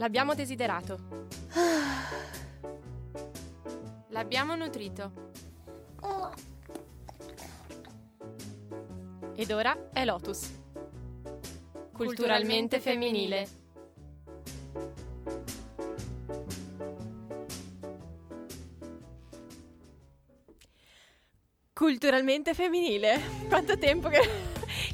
L'abbiamo desiderato. L'abbiamo nutrito. Ed ora è Lotus. Culturalmente femminile. Culturalmente femminile. Quanto tempo che,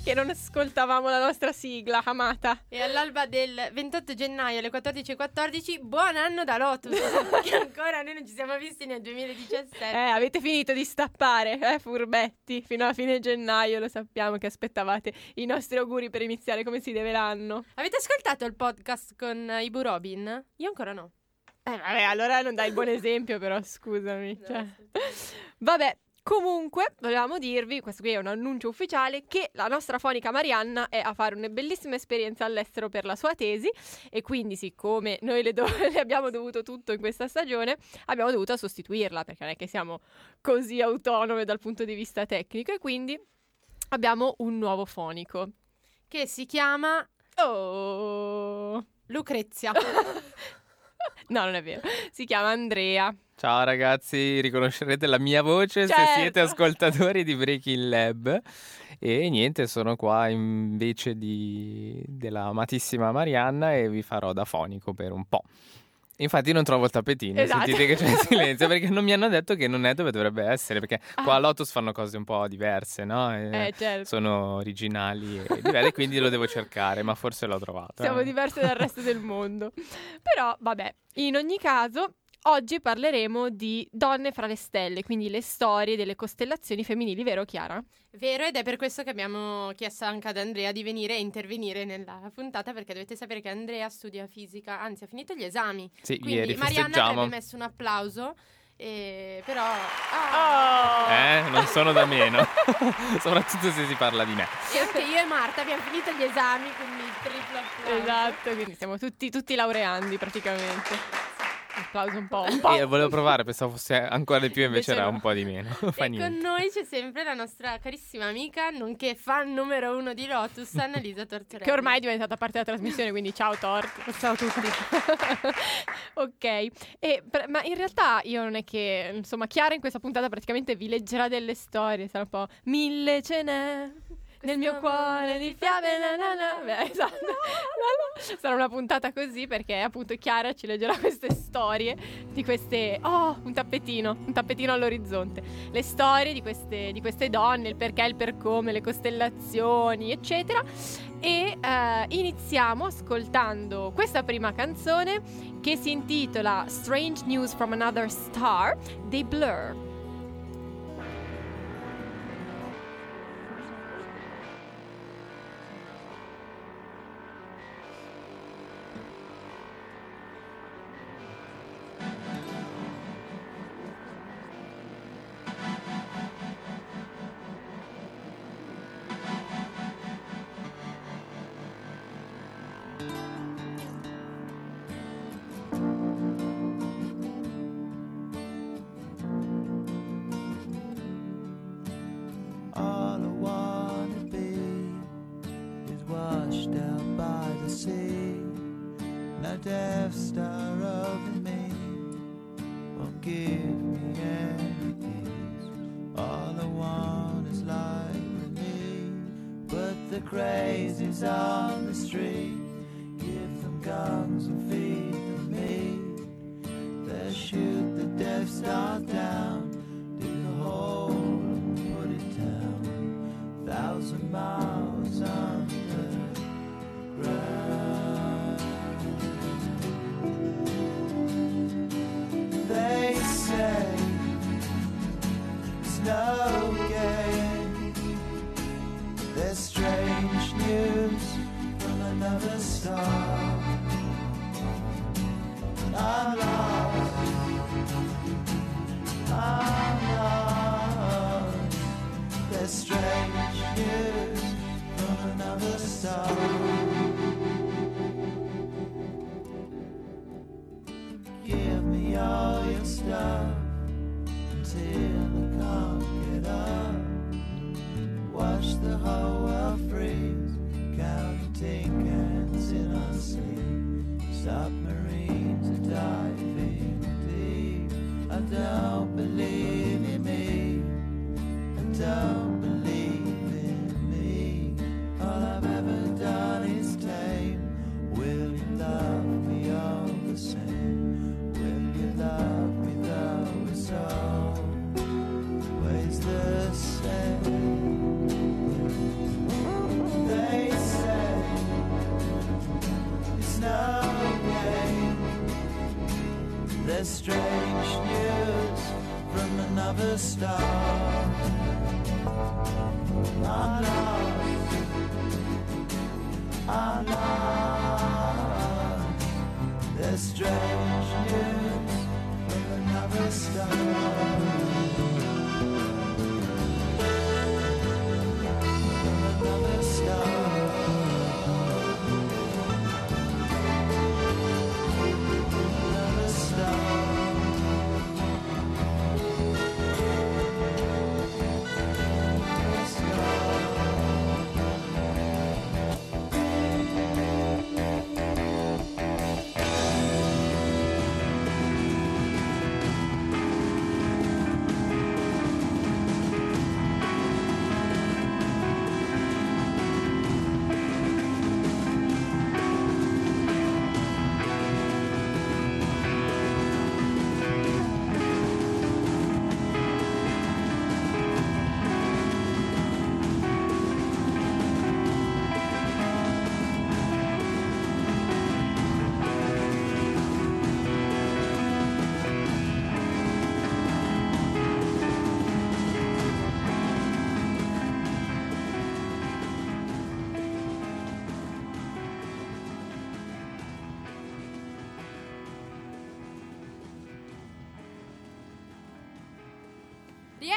che non ascoltavamo la nostra sigla amata. E all'alba del 28 gennaio alle 14.14, buon anno da Lotus, che ancora noi non ci siamo visti nel 2017. Eh, avete finito di stappare, eh, furbetti, fino alla fine gennaio, lo sappiamo che aspettavate i nostri auguri per iniziare come si deve l'anno. Avete ascoltato il podcast con uh, Ibu Robin? Io ancora no. Eh, vabbè, allora non dai il buon esempio, però, scusami. Cioè. Vabbè, Comunque, volevamo dirvi, questo qui è un annuncio ufficiale, che la nostra fonica Marianna è a fare una bellissima esperienza all'estero per la sua tesi e quindi siccome noi le, do- le abbiamo dovuto tutto in questa stagione, abbiamo dovuto sostituirla perché non è che siamo così autonome dal punto di vista tecnico e quindi abbiamo un nuovo fonico. Che si chiama... Oh... Lucrezia. no, non è vero. Si chiama Andrea. Ciao ragazzi, riconoscerete la mia voce Certo. se siete ascoltatori di Breaking Lab. E niente, sono qua invece di... della amatissima Marianna e vi farò da fonico per un po'. Infatti non trovo il tappetino, Esatto. sentite che c'è il silenzio perché non mi hanno detto che non è dove dovrebbe essere, perché qua Ah. a Lotus fanno cose un po' diverse, no? Eh, certo. Sono originali e diverse, quindi lo devo cercare, ma forse l'ho trovato. Siamo eh. diverse dal resto del mondo. Però, vabbè, in ogni caso, oggi parleremo di Donne fra le stelle, quindi le storie delle costellazioni femminili, vero Chiara? Vero, ed è per questo che abbiamo chiesto anche ad Andrea di venire e intervenire nella puntata, perché dovete sapere che Andrea studia fisica, anzi ha finito gli esami. Sì, Quindi ieri Marianna avrebbe messo un applauso, e- però... ah. Eh, non sono da meno, soprattutto se si parla di me. E anche io e Marta abbiamo finito gli esami, quindi triplo applauso. Esatto, quindi siamo tutti, tutti laureandi praticamente. Applauso un po', un po'. E volevo provare, pensavo fosse ancora di più, invece, Invece era no. un po' di meno. Fa E niente. con noi c'è sempre la nostra carissima amica, nonché fan numero uno di Lotus, Annalisa Tortorelli. Che ormai è diventata parte della trasmissione, quindi ciao Tort. Ciao a tutti. ok, e, per- ma in realtà io non è che, insomma, Chiara in questa puntata praticamente vi leggerà delle storie, sarà un po' mille ce n'è. Nel mio cuore di fiabe, na na na. Beh, esatto. Na na. Sarà una puntata così perché appunto Chiara ci leggerà queste storie di queste. Oh, un tappetino, un tappetino all'orizzonte. Le storie di queste, di queste donne, il perché, il per come, le costellazioni, eccetera. E eh, iniziamo ascoltando questa prima canzone che si intitola Strange News from Another Star dei Blur. Death Star over me won't give me any peace. All I want is life with me. But the crazies on the street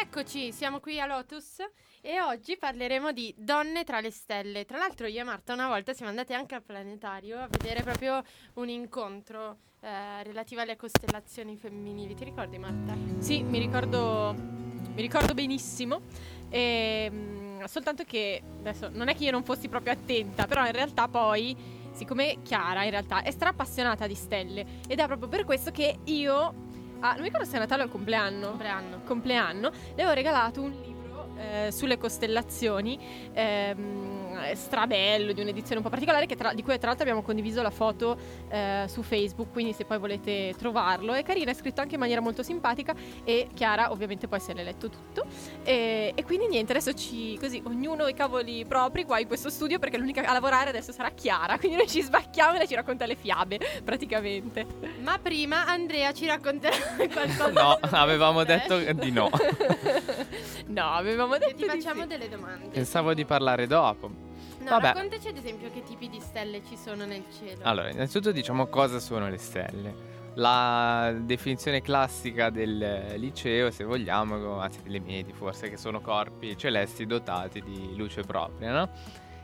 Rieccoci, siamo qui a Lotus e oggi parleremo di donne tra le stelle. Tra l'altro io e Marta una volta siamo andate anche al planetario a vedere proprio un incontro eh, relativo alle costellazioni femminili. Ti ricordi Marta? Sì, mi ricordo, mi ricordo benissimo. E, mm, soltanto che adesso non è che io non fossi proprio attenta, però in realtà poi, siccome Chiara in realtà è stra appassionata di stelle ed è proprio per questo che io, ah, non mi ricordo se è Natale o il compleanno, Compleanno. compleanno, le ho regalato un libro eh, sulle costellazioni, ehm, strabello, di un'edizione un po' particolare, che tra- di cui tra l'altro abbiamo condiviso la foto eh, su Facebook, quindi se poi volete trovarlo. È carino, è scritto anche in maniera molto simpatica e Chiara ovviamente poi se l'è letto tutto. E, e quindi niente, adesso ci, così, ognuno i cavoli propri qua in questo studio, perché l'unica a lavorare adesso sarà Chiara, quindi noi ci sbacchiamo e lei ci racconta le fiabe, praticamente. Ma prima Andrea ci racconterà qualcosa. No, avevamo detto di no. no, avevamo E detto ti di facciamo sì. delle domande. Pensavo di parlare dopo. No, Vabbè. raccontaci ad esempio che tipi di stelle ci sono nel cielo. Allora, innanzitutto diciamo cosa sono le stelle. La definizione classica del liceo, se vogliamo, anzi delle medie forse, che sono corpi celesti dotati di luce propria, no?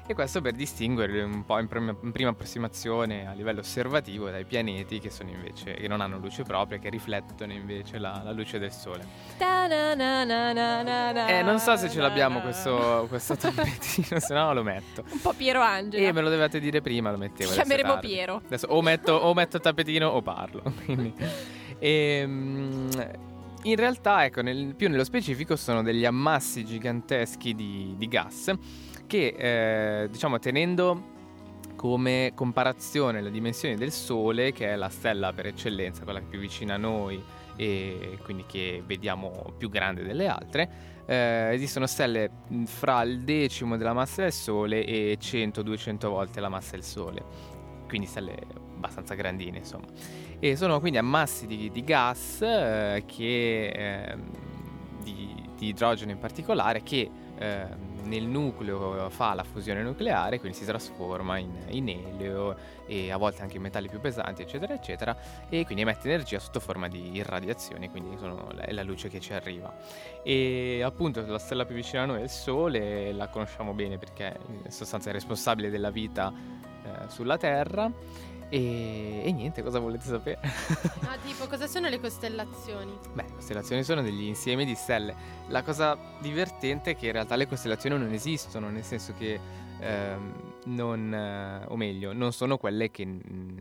E questo per distinguerli un po' in prima, in prima approssimazione a livello osservativo dai pianeti che sono invece che non hanno luce propria, che riflettono invece la, la luce del sole. Eh, non so se ce l'abbiamo questo, questo tappetino, se no lo metto. Un po' Piero Angela. E me lo dovete dire prima, lo mettevo. Ci chiameremo. Piero. Adesso o metto, o metto il tappetino o parlo. Quindi, ehm, in realtà, ecco, nel- più nello specifico sono degli ammassi giganteschi di, di gas che, eh, diciamo, tenendo come comparazione le dimensioni del Sole, che è la stella per eccellenza, quella più vicina a noi e quindi che vediamo più grande delle altre, eh, esistono stelle fra il decimo della massa del Sole e 100-200 volte la massa del Sole, quindi stelle abbastanza grandine insomma. E sono quindi ammassi di, di gas eh, che, ehm, di, di idrogeno in particolare che ehm, nel nucleo fa la fusione nucleare, quindi si trasforma in, in elio e a volte anche in metalli più pesanti, eccetera, eccetera, e quindi emette energia sotto forma di irradiazione, quindi sono, è la luce che ci arriva. E appunto la stella più vicina a noi è il Sole, la conosciamo bene perché in sostanza è responsabile della vita eh, sulla Terra. E, e niente, cosa volete sapere? Ah, tipo, cosa sono le costellazioni? Beh, le costellazioni sono degli insiemi di stelle. La cosa divertente è che in realtà le costellazioni non esistono, nel senso che, ehm, non, eh, o meglio, non sono quelle che... mm,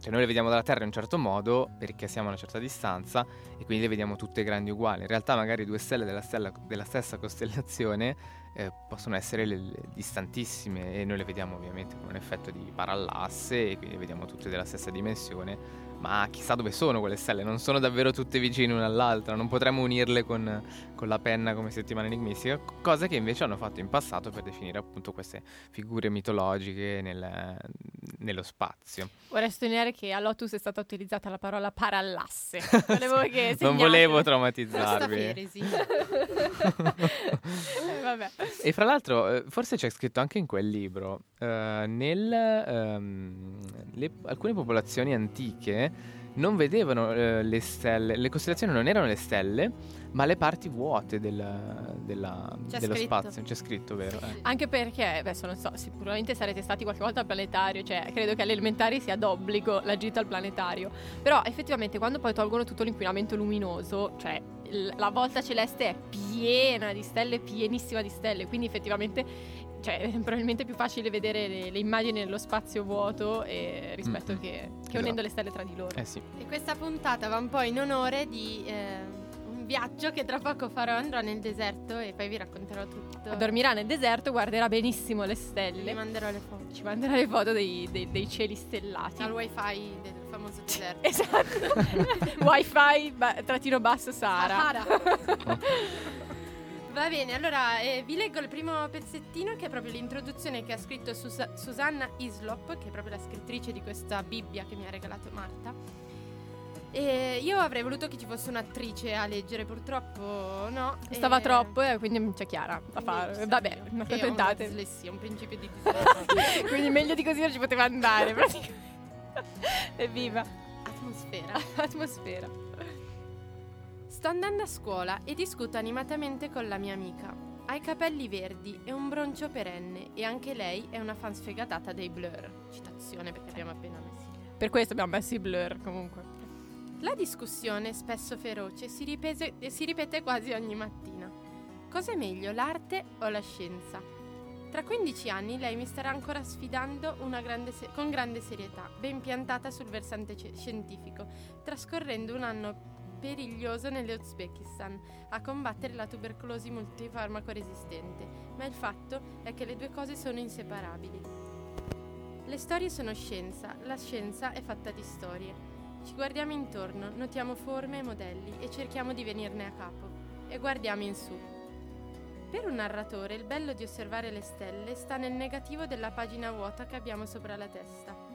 Cioè noi le vediamo dalla Terra in un certo modo perché siamo a una certa distanza e quindi le vediamo tutte grandi uguali. In realtà magari due stelle della, stella- della stessa costellazione eh, possono essere le- le distantissime e noi le vediamo ovviamente con un effetto di parallasse e quindi le vediamo tutte della stessa dimensione ma chissà dove sono quelle stelle, non sono davvero tutte vicine una all'altra, non potremmo unirle con, con la penna come settimana enigmistica, cosa che invece hanno fatto in passato per definire appunto queste figure mitologiche nel- nello spazio. Vorrei sottolineare che a Lotus è stata utilizzata la parola parallasse. Volevo che non volevo traumatizzarvi. Eh, Vabbè. E fra l'altro, eh, forse c'è scritto anche in quel libro, eh, nel, ehm, le- alcune popolazioni antiche non vedevano eh, le stelle, le costellazioni non erano le stelle, ma le parti vuote del- della- C'è dello scritto. spazio. C'è scritto, vero? Eh. Anche perché, adesso non so, sicuramente sarete stati qualche volta al planetario, cioè credo che alle elementari sia d'obbligo la gita al planetario. Però effettivamente quando poi tolgono tutto l'inquinamento luminoso, cioè la volta celeste è piena di stelle, pienissima di stelle, quindi effettivamente cioè, è probabilmente più facile vedere le, le immagini nello spazio vuoto eh, rispetto Mm-mm. che, che Esatto. unendo le stelle tra di loro. Eh sì. E questa puntata va un po' in onore di eh, un viaggio che tra poco farò. Andrò nel deserto e poi vi racconterò tutto. Dormirà nel deserto, guarderà benissimo le Vi stelle, manderò le foto. ci manderà le foto dei, dei- dei cieli stellati. Al wifi del famoso deserto. Esatto. Wi-Fi ba- trattino basso Sara. Va bene, allora eh, vi leggo il primo pezzettino che è proprio l'introduzione che ha scritto Susa- Susanna Islop, che è proprio la scrittrice di questa Bibbia che mi ha regalato Marta. E io avrei voluto che ci fosse un'attrice a leggere, purtroppo no. Stava E- troppo e quindi c'è Chiara da fare. Vabbè, non che ho dislessia, un principio di dislessia. quindi meglio di così non ci poteva andare. praticamente. Evviva. Atmosfera. Atmosfera. Sto andando a scuola e discuto animatamente con la mia amica. Ha i capelli verdi e un broncio perenne e anche lei è una fan sfegatata dei blur. Citazione perché abbiamo appena messi. Per questo abbiamo messo i blur comunque. La discussione, spesso feroce, si, ripese- si ripete quasi ogni mattina. Cos'è meglio, l'arte o la scienza? Tra 15 anni lei mi starà ancora sfidando grande se- con grande serietà, ben piantata sul versante ce- scientifico, trascorrendo un anno periglioso nell'Uzbekistan a combattere la tubercolosi multifarmaco resistente, ma il fatto è che le due cose sono inseparabili. Le storie sono scienza, la scienza è fatta di storie. Ci guardiamo intorno, notiamo forme e modelli e cerchiamo di venirne a capo. E guardiamo in su. Per un narratore il bello di osservare le stelle sta nel negativo della pagina vuota che abbiamo sopra la testa.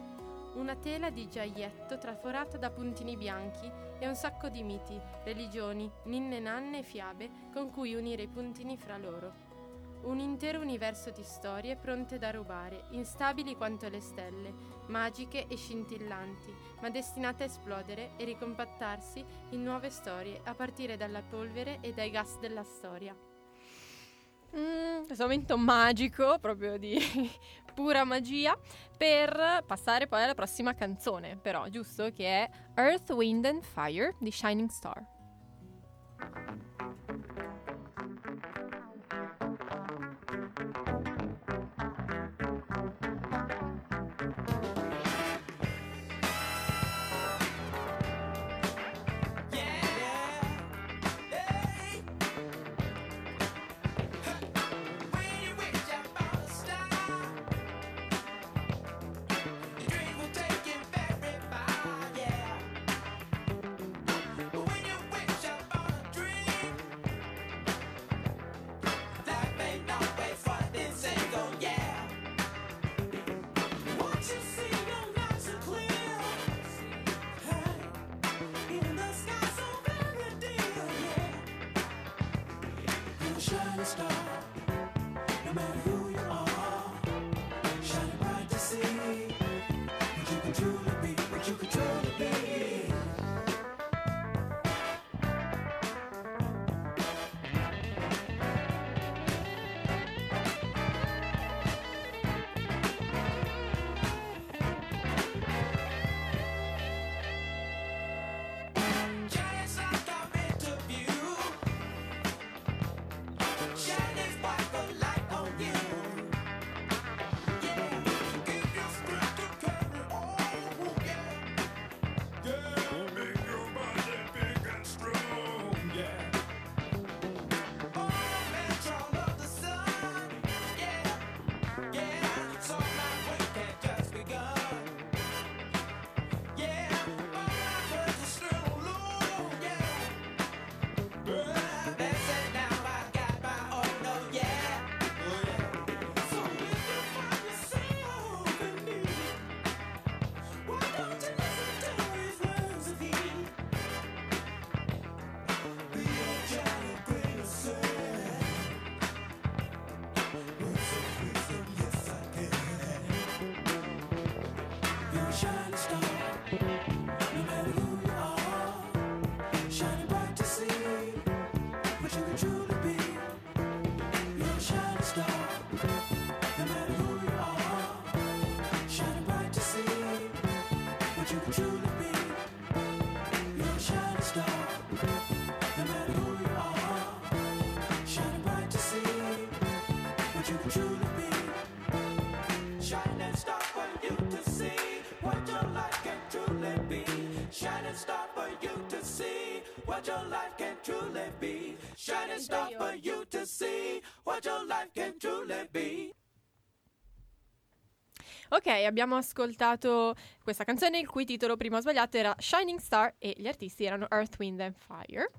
Una tela di giaietto traforata da puntini bianchi e un sacco di miti, religioni, ninne nanne e fiabe con cui unire i puntini fra loro. Un intero universo di storie pronte da rubare, instabili quanto le stelle, magiche e scintillanti, ma destinate a esplodere e ricompattarsi in nuove storie a partire dalla polvere e dai gas della storia. Mm, questo momento magico, proprio di pura magia, per passare poi alla prossima canzone, però, giusto? Che è Earth, Wind and Fire di Shining Star. What your life can truly be. Shining star for you to see what your life can truly be. Ok, abbiamo ascoltato questa canzone il cui titolo prima sbagliato era Shining Star e gli artisti erano Earth, Wind and Fire.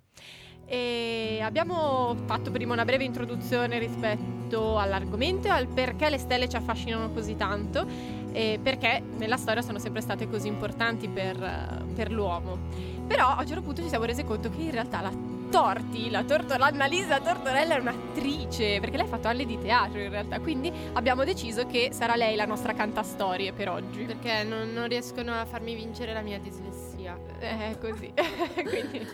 E abbiamo fatto prima una breve introduzione rispetto all'argomento e al perché le stelle ci affascinano così tanto e perché nella storia sono sempre state così importanti per, per l'uomo. Però a un certo punto ci siamo resi conto che in realtà la Torti, la tortola, Annalisa Tortorella è un'attrice, perché lei ha fatto anni di teatro in realtà, quindi abbiamo deciso che sarà lei la nostra cantastorie per oggi. Perché non, non riescono a farmi vincere la mia dislessia. È così, quindi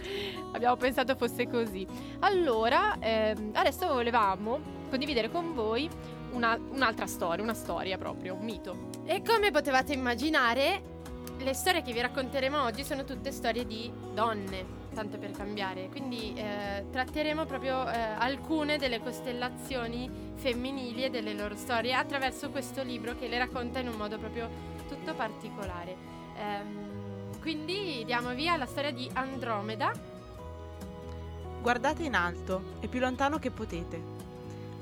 abbiamo pensato fosse così. Allora, ehm, adesso volevamo condividere con voi una- un'altra storia, una storia proprio, un mito. E come potevate immaginare, le storie che vi racconteremo oggi sono tutte storie di donne, tanto per cambiare. Quindi eh, tratteremo proprio eh, alcune delle costellazioni femminili e delle loro storie attraverso questo libro che le racconta in un modo proprio tutto particolare. Ehm, quindi diamo via alla storia di Andromeda. Guardate in alto e più lontano che potete.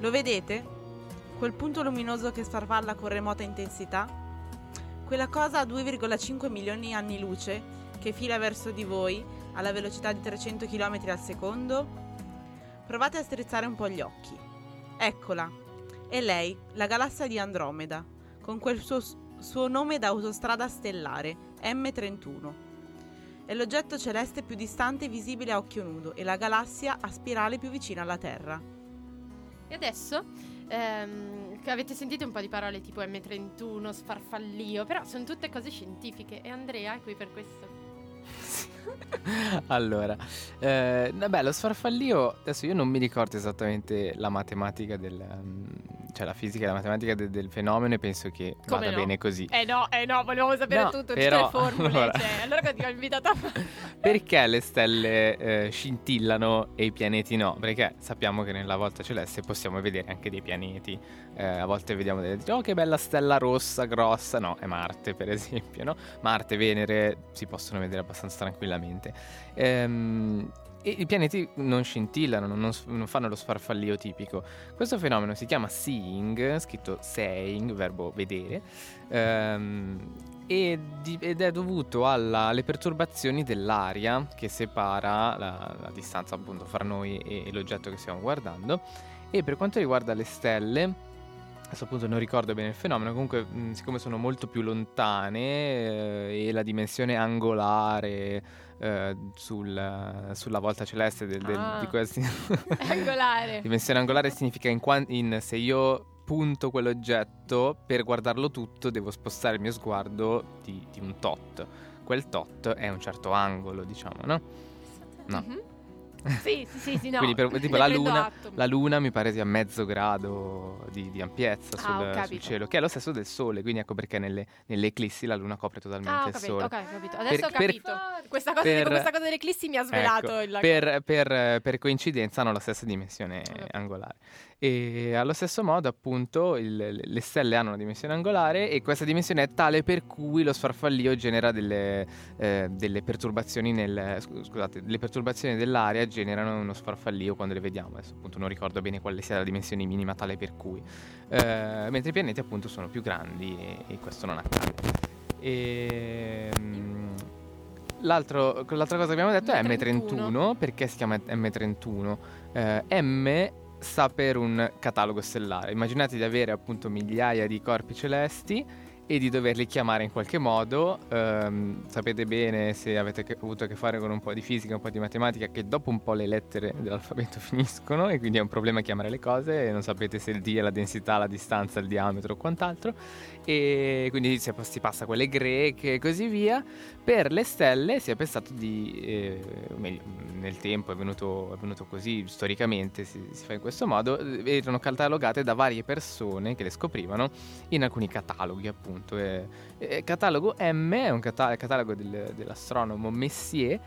Lo vedete? Quel punto luminoso che sfarfalla con remota intensità? Quella cosa a 2,5 milioni anni luce che fila verso di voi alla velocità di 300 km al secondo? Provate a strizzare un po' gli occhi. Eccola. È lei, la galassia di Andromeda, con quel suo, suo nome da autostrada stellare, M31. È l'oggetto celeste più distante visibile a occhio nudo e la galassia a spirale più vicina alla Terra. E adesso ehm, avete sentito un po' di parole tipo M31, sfarfallio, però sono tutte cose scientifiche e Andrea è qui per questo. allora, eh, vabbè, lo sfarfallio, adesso io non mi ricordo esattamente la matematica del... mm, cioè la fisica e la matematica de- del fenomeno e penso che Come vada no? bene così. Eh no, eh no, volevamo sapere No, tutto, però, tutte le formule. allora. Cioè, allora che ti ho invitato a Perché le stelle eh, scintillano e i pianeti no? Perché sappiamo che nella volta celeste possiamo vedere anche dei pianeti. Eh, a volte vediamo delle oh che bella stella rossa, grossa. No, è Marte per esempio, no? Marte, Venere si possono vedere abbastanza tranquillamente. Ehm, e i pianeti non scintillano, non, non fanno lo sfarfallio tipico. Questo fenomeno si chiama seeing, scritto seeing, verbo vedere, ehm, e di- ed è dovuto alla- alle perturbazioni dell'aria che separa la, la distanza appunto fra noi e, e l'oggetto che stiamo guardando. E per quanto riguarda le stelle, adesso appunto non ricordo bene il fenomeno, comunque siccome sono molto più lontane eh, e la dimensione angolare eh, sul- sulla volta celeste del- del- Ah. di questi... angolare. Dimensione angolare significa in, in se io punto quell'oggetto per guardarlo tutto devo spostare il mio sguardo di, di un tot. Quel tot è un certo angolo, diciamo, no? No. Mhm. Sì, sì, sì, sì, no. Quindi per- tipo la luna-. La luna mi pare sia mezzo grado di, di ampiezza Ah, sul, ho sul capito. cielo, che è lo stesso del Sole, quindi ecco perché nelle, nelle eclissi la luna copre totalmente Ah, ho il capito, Sole. ok, capito. Adesso Per- ho capito. Questa, cosa, per- questa cosa dell'eclissi mi ha svelato Ecco, il per, per- per coincidenza hanno la stessa dimensione capito. angolare. E allo stesso modo, appunto, il- le stelle hanno una dimensione angolare e questa dimensione è tale per cui lo sfarfallio genera delle, eh, delle perturbazioni nel, scu- scusate, le perturbazioni dell'aria generano uno sfarfallio quando le vediamo. Adesso appunto non ricordo bene quale sia la dimensione minima tale per cui. Eh, mentre i pianeti appunto sono più grandi e, e questo non accade. E, l'altro- l'altra cosa che abbiamo detto è M31. M31 perché si chiama M31? Eh, M sta per un catalogo stellare. Immaginate di avere appunto migliaia di corpi celesti e di doverli chiamare in qualche modo. Ehm, sapete bene se avete avuto a che fare con un po' di fisica, un po' di matematica, che dopo un po' le lettere dell'alfabeto finiscono e quindi è un problema chiamare le cose e non sapete se il D è la densità, la distanza, il diametro o quant'altro. E quindi si, si passa a quelle greche e così via. Per le stelle si è pensato di, eh, meglio, nel tempo è venuto, è venuto così, storicamente si, si fa in questo modo, erano catalogate da varie persone che le scoprivano in alcuni cataloghi appunto. E, e catalogo M è un cata- catalogo del- dell'astronomo Messier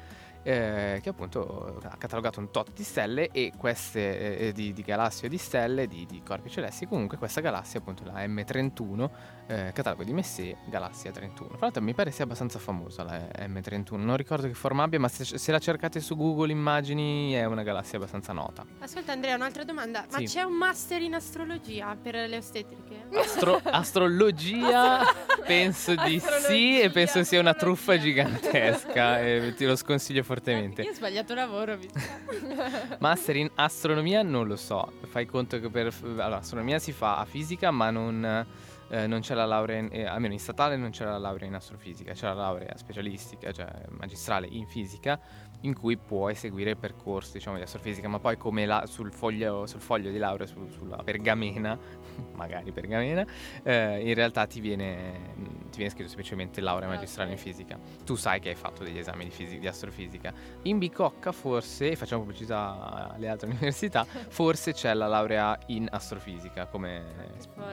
eh, che appunto ha catalogato un tot di stelle e queste eh, di, di galassie o di stelle, di, di corpi celesti. Comunque questa galassia, appunto la M31, eh, catalogo di Messier, galassia 31. Tra l'altro mi pare sia abbastanza famosa la M31, non ricordo che forma abbia, ma se, se la cercate su Google immagini è una galassia abbastanza nota. Ascolta Andrea, un'altra domanda. Ma Sì. c'è un master in astrologia per le ostetriche? Astro- astrologia penso di sì Astrologia, e penso sia una truffa gigantesca e te lo sconsiglio fortemente. Io ho sbagliato lavoro. mi. Master in astronomia non lo so, fai conto che per allora, astronomia si fa a fisica ma non, eh, non c'è la laurea, in, eh, almeno in statale non c'è la laurea in astrofisica, c'è la laurea specialistica, cioè magistrale in fisica in cui puoi seguire il percorso diciamo, di astrofisica, ma poi come la- sul, foglio, sul foglio di laurea, su- sulla pergamena, magari pergamena, eh, in realtà ti viene, ti viene scritto semplicemente laurea magistrale in fisica. Tu sai che hai fatto degli esami di, fisi- di astrofisica. In Bicocca forse, e facciamo pubblicità alle altre università, forse c'è la laurea in astrofisica come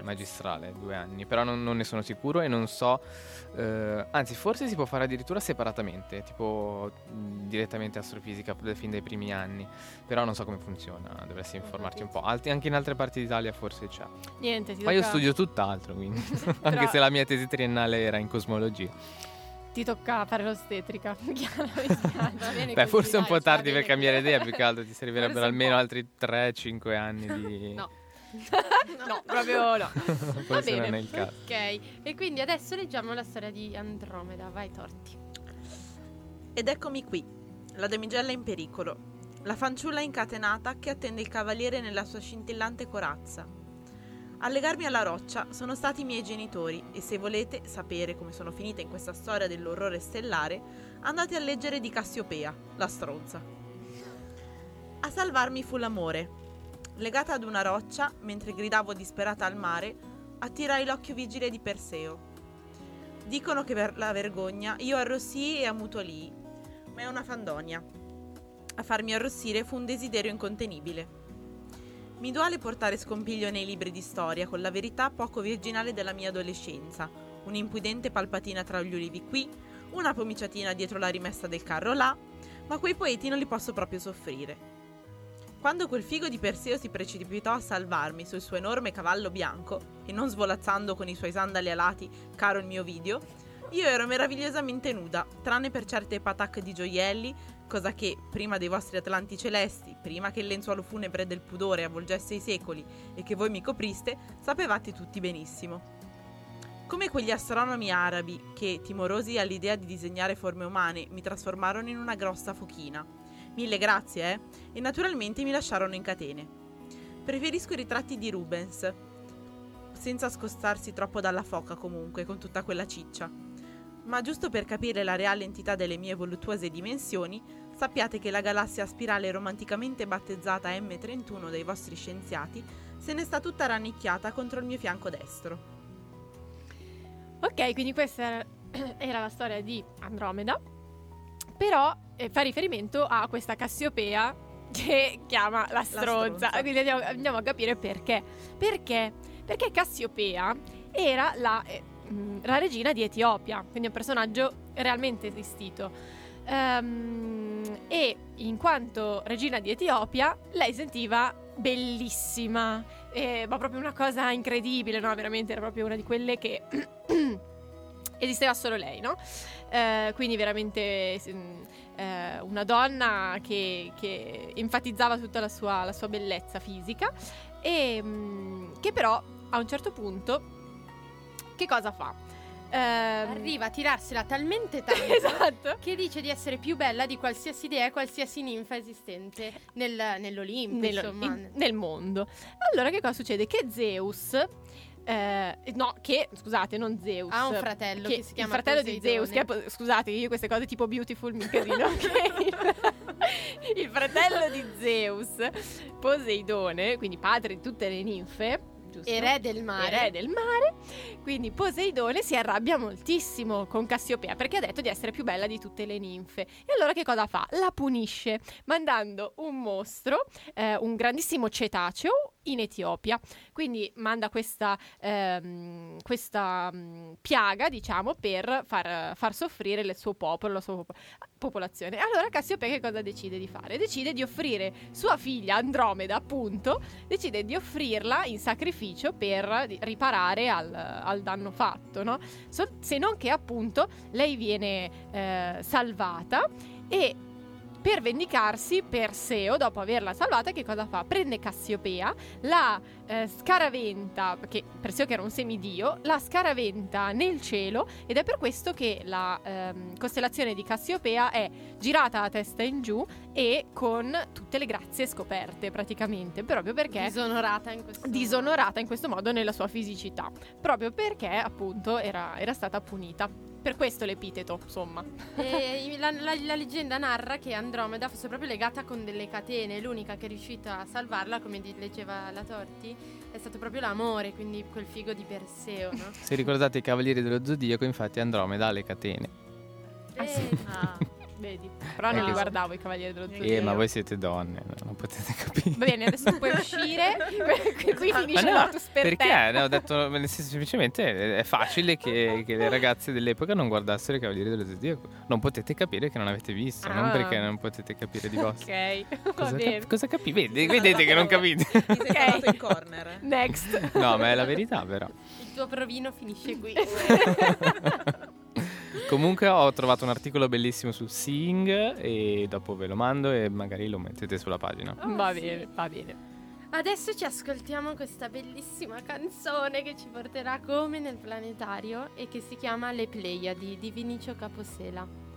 magistrale, due anni, però non, non ne sono sicuro e non so, eh, anzi forse si può fare addirittura separatamente, tipo mh, direttamente astrofisica fin dai primi anni, però non so come funziona, dovresti informarti un po'. Alti- anche in altre parti d'Italia forse c'è. Niente, ti Ma io tocca, studio tutt'altro, quindi, anche se la mia tesi triennale era in cosmologia. ti tocca fare l'ostetrica. Chiara, mi spiace. Va bene Beh, forse è un po' tardi per cambiare idea, più che altro ti servirebbero almeno altri 3-5 anni di... No. No, proprio no. non bene. caso. Ok, e quindi adesso leggiamo la storia di Andromeda. Vai, Torti. Ed eccomi qui, la damigella in pericolo, la fanciulla incatenata che attende il cavaliere nella sua scintillante corazza. A legarmi alla roccia sono stati i miei genitori e se volete sapere come sono finita in questa storia dell'orrore stellare, andate a leggere di Cassiopea, la stronza. A salvarmi fu l'amore. Legata ad una roccia, mentre gridavo disperata al mare, attirai l'occhio vigile di Perseo. Dicono che per la vergogna io arrossii e ammutolii, ma è una fandonia. A farmi arrossire fu un desiderio incontenibile. Mi duole portare scompiglio nei libri di storia con la verità poco virginale della mia adolescenza, un'impudente palpatina tra gli ulivi qui, una pomiciatina dietro la rimessa del carro là, ma quei poeti non li posso proprio soffrire. Quando quel figo di Perseo si precipitò a salvarmi sul suo enorme cavallo bianco, e non svolazzando con i suoi sandali alati, caro il mio video, io ero meravigliosamente nuda, tranne per certe patac di gioielli, cosa che, prima dei vostri atlanti celesti, prima che il lenzuolo funebre del pudore avvolgesse i secoli e che voi mi copriste, sapevate tutti benissimo. Come quegli astronomi arabi che, timorosi all'idea di disegnare forme umane, mi trasformarono in una grossa fochina. Mille grazie, eh? E naturalmente mi lasciarono in catene. Preferisco i ritratti di Rubens, senza scostarsi troppo dalla foca comunque, con tutta quella ciccia. Ma giusto per capire la reale entità delle mie voluttuose dimensioni, sappiate che la galassia spirale romanticamente battezzata M31 dai vostri scienziati se ne sta tutta rannicchiata contro il mio fianco destro. Ok, quindi questa era la storia di Andromeda. Però eh, fa riferimento a questa Cassiopea che chiama la stronza. stronza. Quindi andiamo, andiamo a capire perché. Perché? Perché Cassiopea era la, eh, la regina di Etiopia, quindi un personaggio realmente esistito. Ehm, e in quanto regina di Etiopia, lei sentiva bellissima, eh, ma proprio una cosa incredibile, no? Veramente era proprio una di quelle che esisteva solo lei, no? Eh, quindi veramente mh, eh, una donna che, che enfatizzava tutta la sua, la sua bellezza fisica e mh, che però a un certo punto che cosa fa? Ehm, Arriva a tirarsela talmente tanto esatto. che dice di essere più bella di qualsiasi dea e qualsiasi ninfa esistente nel- nell'Olimpo, Nello- in- nel mondo. Allora che cosa succede? Che Zeus eh, no, che scusate, non Zeus. Ha un fratello che, si chiama il fratello di Poseidone. Zeus, che scusate, io queste cose tipo Beautiful mi casino. ok? il fratello di Zeus, Poseidone, quindi padre di tutte le ninfe, giusto? E re del mare. E re del mare. Quindi Poseidone si arrabbia moltissimo con Cassiopea perché ha detto di essere più bella di tutte le ninfe. E allora che cosa fa? La punisce mandando un mostro, eh, un grandissimo cetaceo, in Etiopia. Quindi manda questa, ehm, questa mm, piaga, diciamo, per far, far soffrire il suo popolo, la sua popo- popolazione. Allora Cassiopeia che cosa decide di fare? Decide di offrire sua figlia Andromeda, appunto, decide di offrirla in sacrificio per di- riparare al, al danno fatto, no? Se non che appunto lei viene eh, salvata e per vendicarsi Perseo, dopo averla salvata, che cosa fa? Prende Cassiopea, la eh, scaraventa, perché Perseo che era un semidio, la scaraventa nel cielo ed è per questo che la ehm, costellazione di Cassiopea è girata a testa in giù e con tutte le grazie scoperte praticamente, proprio perché Disonorata in questo disonorata in questo modo nella sua fisicità, proprio perché appunto era, era stata punita. Per questo l'epiteto, insomma. La, la- la leggenda narra che Andromeda fosse proprio legata con delle catene. L'unica che è riuscita a salvarla, come di- leggeva la Torti, è stato proprio l'amore, quindi quel figo di Perseo, no? Se ricordate i Cavalieri dello Zodiaco, infatti Andromeda ha le catene. Ah, sì. E- Ah, Vedi, però non li guardavo i cavalieri dello Eh, zodiaco. Eh, ma voi siete donne, no? non potete capire. Va bene, adesso puoi uscire. qui finisce no, l'Ortus per perché? No, ho detto, semplicemente è facile che, che le ragazze dell'epoca non guardassero i Cavalieri dello Zodiaco. Non potete capire che non avete visto, non Ah. perché non potete capire di vostro. Ok, va Cosa, bene. cap- cosa capi- Vedi- vedete che non capite. sei Ok. in corner. Next. No, ma è la verità, però. Il tuo provino finisce qui. Comunque ho trovato un articolo bellissimo sul Seeing e dopo ve lo mando e magari lo mettete sulla pagina. va sì. bene, va bene. Adesso ci ascoltiamo questa bellissima canzone che ci porterà come nel planetario e che si chiama Le Pleiadi di Vinicio Caposela.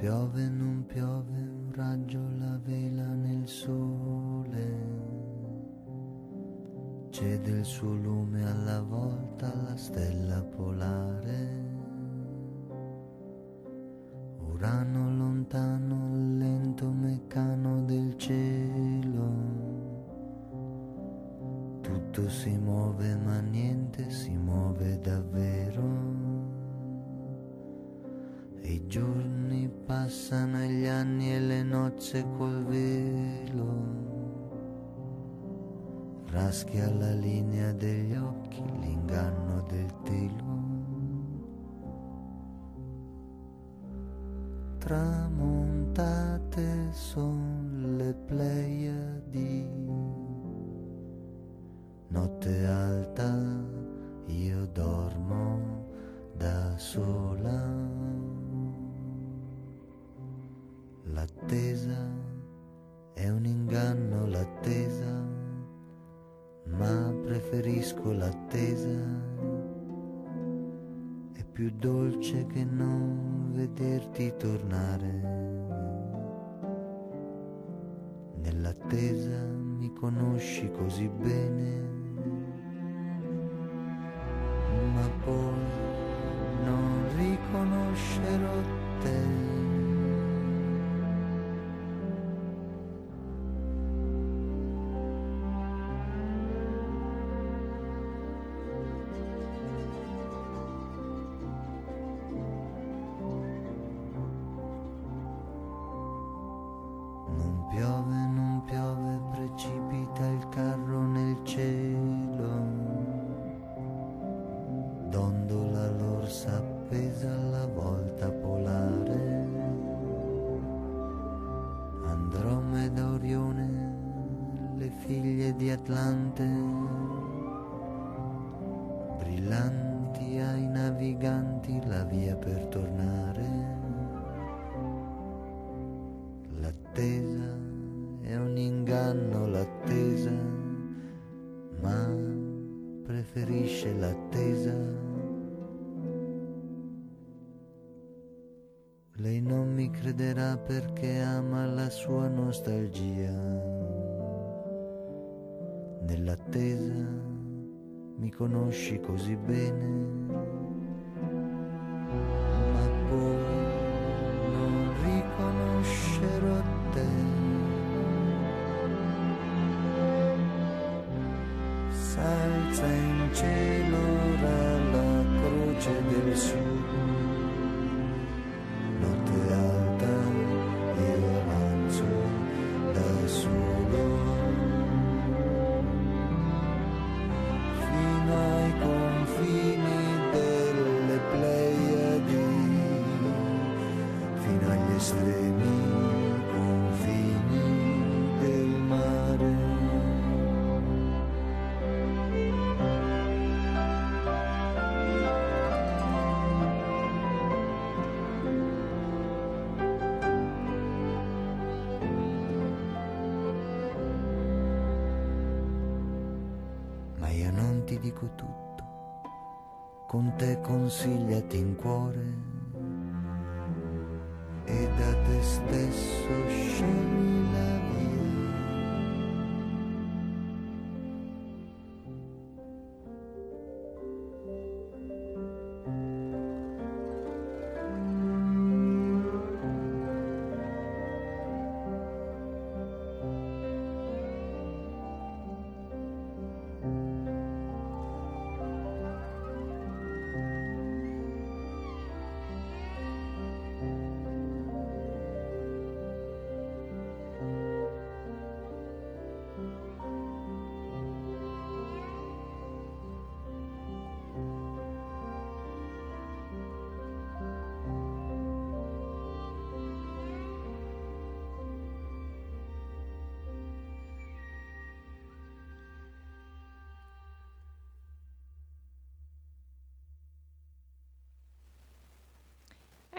Piove, non piove, un raggio la vela nel sole. Cede il suo lume alla volta alla stella polare. Urano lontano, il lento meccano del cielo. Tutto si muove ma niente si muove davvero. I giorni passano e gli anni e le nozze col velo. Raschia la linea degli occhi, l'inganno del telo. Tramontate son le Pleiadi. Notte alta, io dormo da sola. L'attesa è un inganno, l'attesa, ma preferisco l'attesa. È più dolce che non vederti tornare. Nell'attesa mi conosci così bene, ma poi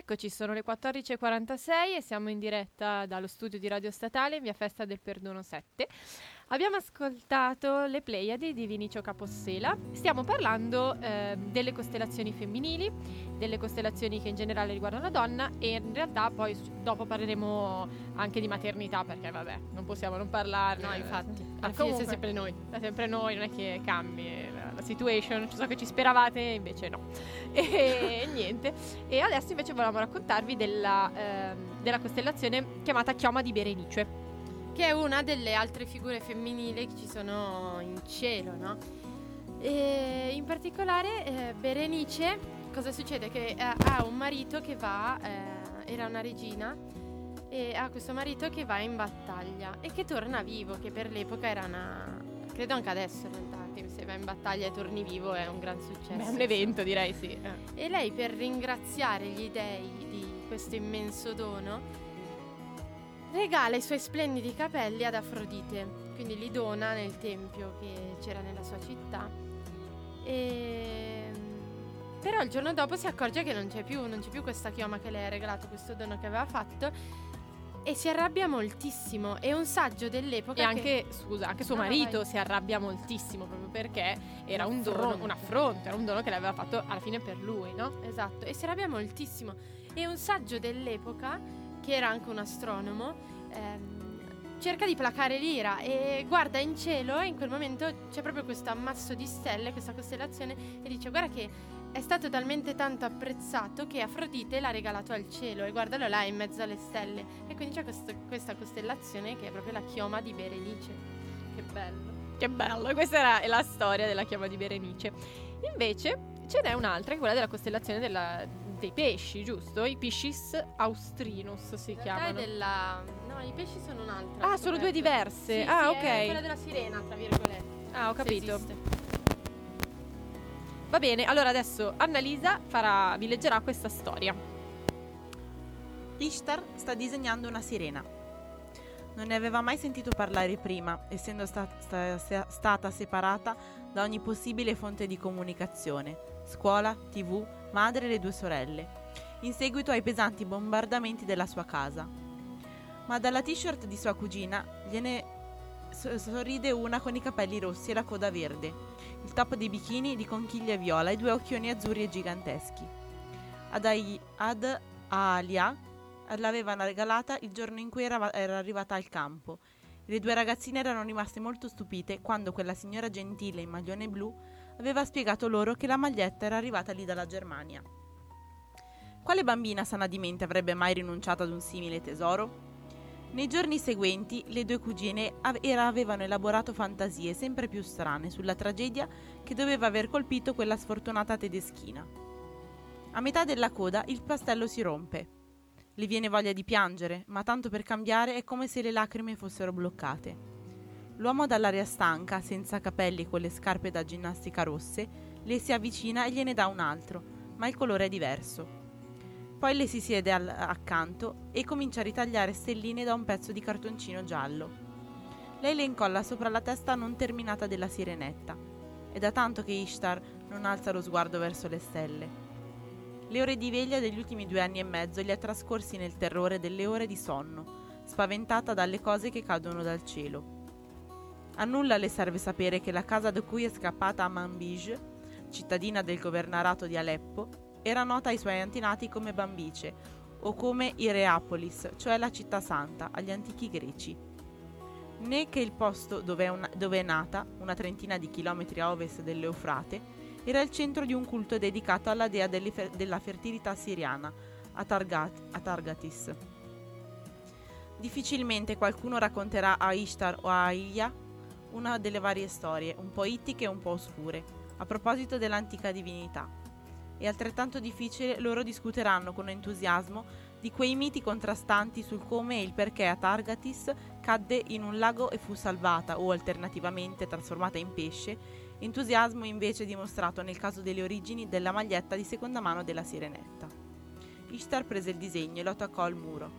Eccoci, sono le 14.46 e siamo in diretta dallo studio di Radio Statale in via Festa del Perdono 7. Abbiamo ascoltato le Pleiadi di Vinicio Capossela. Stiamo parlando eh, delle costellazioni femminili, delle costellazioni che in generale riguardano la donna e in realtà poi dopo parleremo anche di maternità perché vabbè, non possiamo non parlarne. No, infatti. Ma Alla fine siamo sempre noi. è sempre noi, non è che cambi la, la situation, so che ci speravate, invece no. E niente. E adesso invece volevamo raccontarvi della, ehm, della costellazione chiamata Chioma di Berenice. Che è una delle altre figure femminili che ci sono in cielo, no? E in particolare eh, Berenice, cosa succede? Che eh, ha un marito che va, eh, era una regina, e ha questo marito che va in battaglia e che torna vivo, che per l'epoca era una... credo anche adesso in realtà, che se vai in battaglia e torni vivo è un gran successo. Beh, è un evento, direi sì. Eh. E lei per ringraziare gli dei di questo immenso dono regala i suoi splendidi capelli ad Afrodite, quindi li dona nel tempio che c'era nella sua città. E... Però il giorno dopo si accorge che non c'è più, non c'è più questa chioma che lei ha regalato, questo dono che aveva fatto e si arrabbia moltissimo. E un saggio dell'epoca E che- anche, scusa, anche suo No, marito vai. si arrabbia moltissimo proprio perché era Un un dono, un affronto, era un dono che l'aveva fatto alla fine per lui, no? Esatto, e si arrabbia moltissimo. E un saggio dell'epoca, che era anche un astronomo, ehm, cerca di placare l'ira e guarda in cielo e in quel momento c'è proprio questo ammasso di stelle, questa costellazione, e dice guarda che è stato talmente tanto apprezzato che Afrodite l'ha regalato al cielo e guardalo là in mezzo alle stelle. E quindi c'è questo- questa costellazione che è proprio la chioma di Berenice. Che bello. Che bello, e questa era la storia della chioma di Berenice. Invece ce n'è un'altra, che è quella della costellazione della- dei pesci, giusto? I Piscis Austrinus si realtà è chiamano. della... No, i pesci sono un'altra. Ah, sono due diverse. Sì, ah, sì, È ok. quella della sirena, tra virgolette. Ah, ho capito. Va bene, allora adesso Annalisa farà, vi leggerà questa storia. Ishtar sta disegnando una sirena. Non ne aveva mai sentito parlare prima, essendo sta- sta- sta- stata separata da ogni possibile fonte di comunicazione, scuola, tv, madre e le due sorelle, in seguito ai pesanti bombardamenti della sua casa. Ma dalla t-shirt di sua cugina gliene so- sorride una con i capelli rossi e la coda verde, il top dei bikini di conchiglia viola e due occhioni azzurri e giganteschi. Ad, Ai- ad Alia l'avevano regalata il giorno in cui era, era arrivata al campo. Le due ragazzine erano rimaste molto stupite quando quella signora gentile in maglione blu aveva spiegato loro che la maglietta era arrivata lì dalla Germania. Quale bambina sana di mente avrebbe mai rinunciato ad un simile tesoro? Nei giorni seguenti le due cugine avevano elaborato fantasie sempre più strane sulla tragedia che doveva aver colpito quella sfortunata tedeschina. A metà della coda il pastello si rompe. Le viene voglia di piangere, ma tanto per cambiare è come se le lacrime fossero bloccate. L'uomo dall'aria stanca, senza capelli e con le scarpe da ginnastica rosse, le si avvicina e gliene dà un altro, ma il colore è diverso. Poi le si siede al- accanto e comincia a ritagliare stelline da un pezzo di cartoncino giallo. Lei le incolla sopra la testa non terminata della sirenetta. È da tanto che Ishtar non alza lo sguardo verso le stelle. Le ore di veglia degli ultimi due anni e mezzo li ha trascorsi nel terrore delle ore di sonno, spaventata dalle cose che cadono dal cielo. A nulla le serve sapere che la casa da cui è scappata a Manbij, cittadina del governarato di Aleppo, era nota ai suoi antenati come Bambice o come Ireapolis, cioè la città santa, agli antichi greci. Né che il posto dove è, una- dove è nata, una trentina di chilometri a ovest dell'Eufrate, era il centro di un culto dedicato alla dea fer- della fertilità siriana, Atargat- Atargatis. Difficilmente qualcuno racconterà a Ishtar o a Ilya una delle varie storie, un po' ittiche e un po' oscure, a proposito dell'antica divinità. E altrettanto difficile loro discuteranno con entusiasmo di quei miti contrastanti sul come e il perché Atargatis cadde in un lago e fu salvata o alternativamente trasformata in pesce, entusiasmo invece dimostrato nel caso delle origini della maglietta di seconda mano della sirenetta. Ishtar prese il disegno e lo attaccò al muro.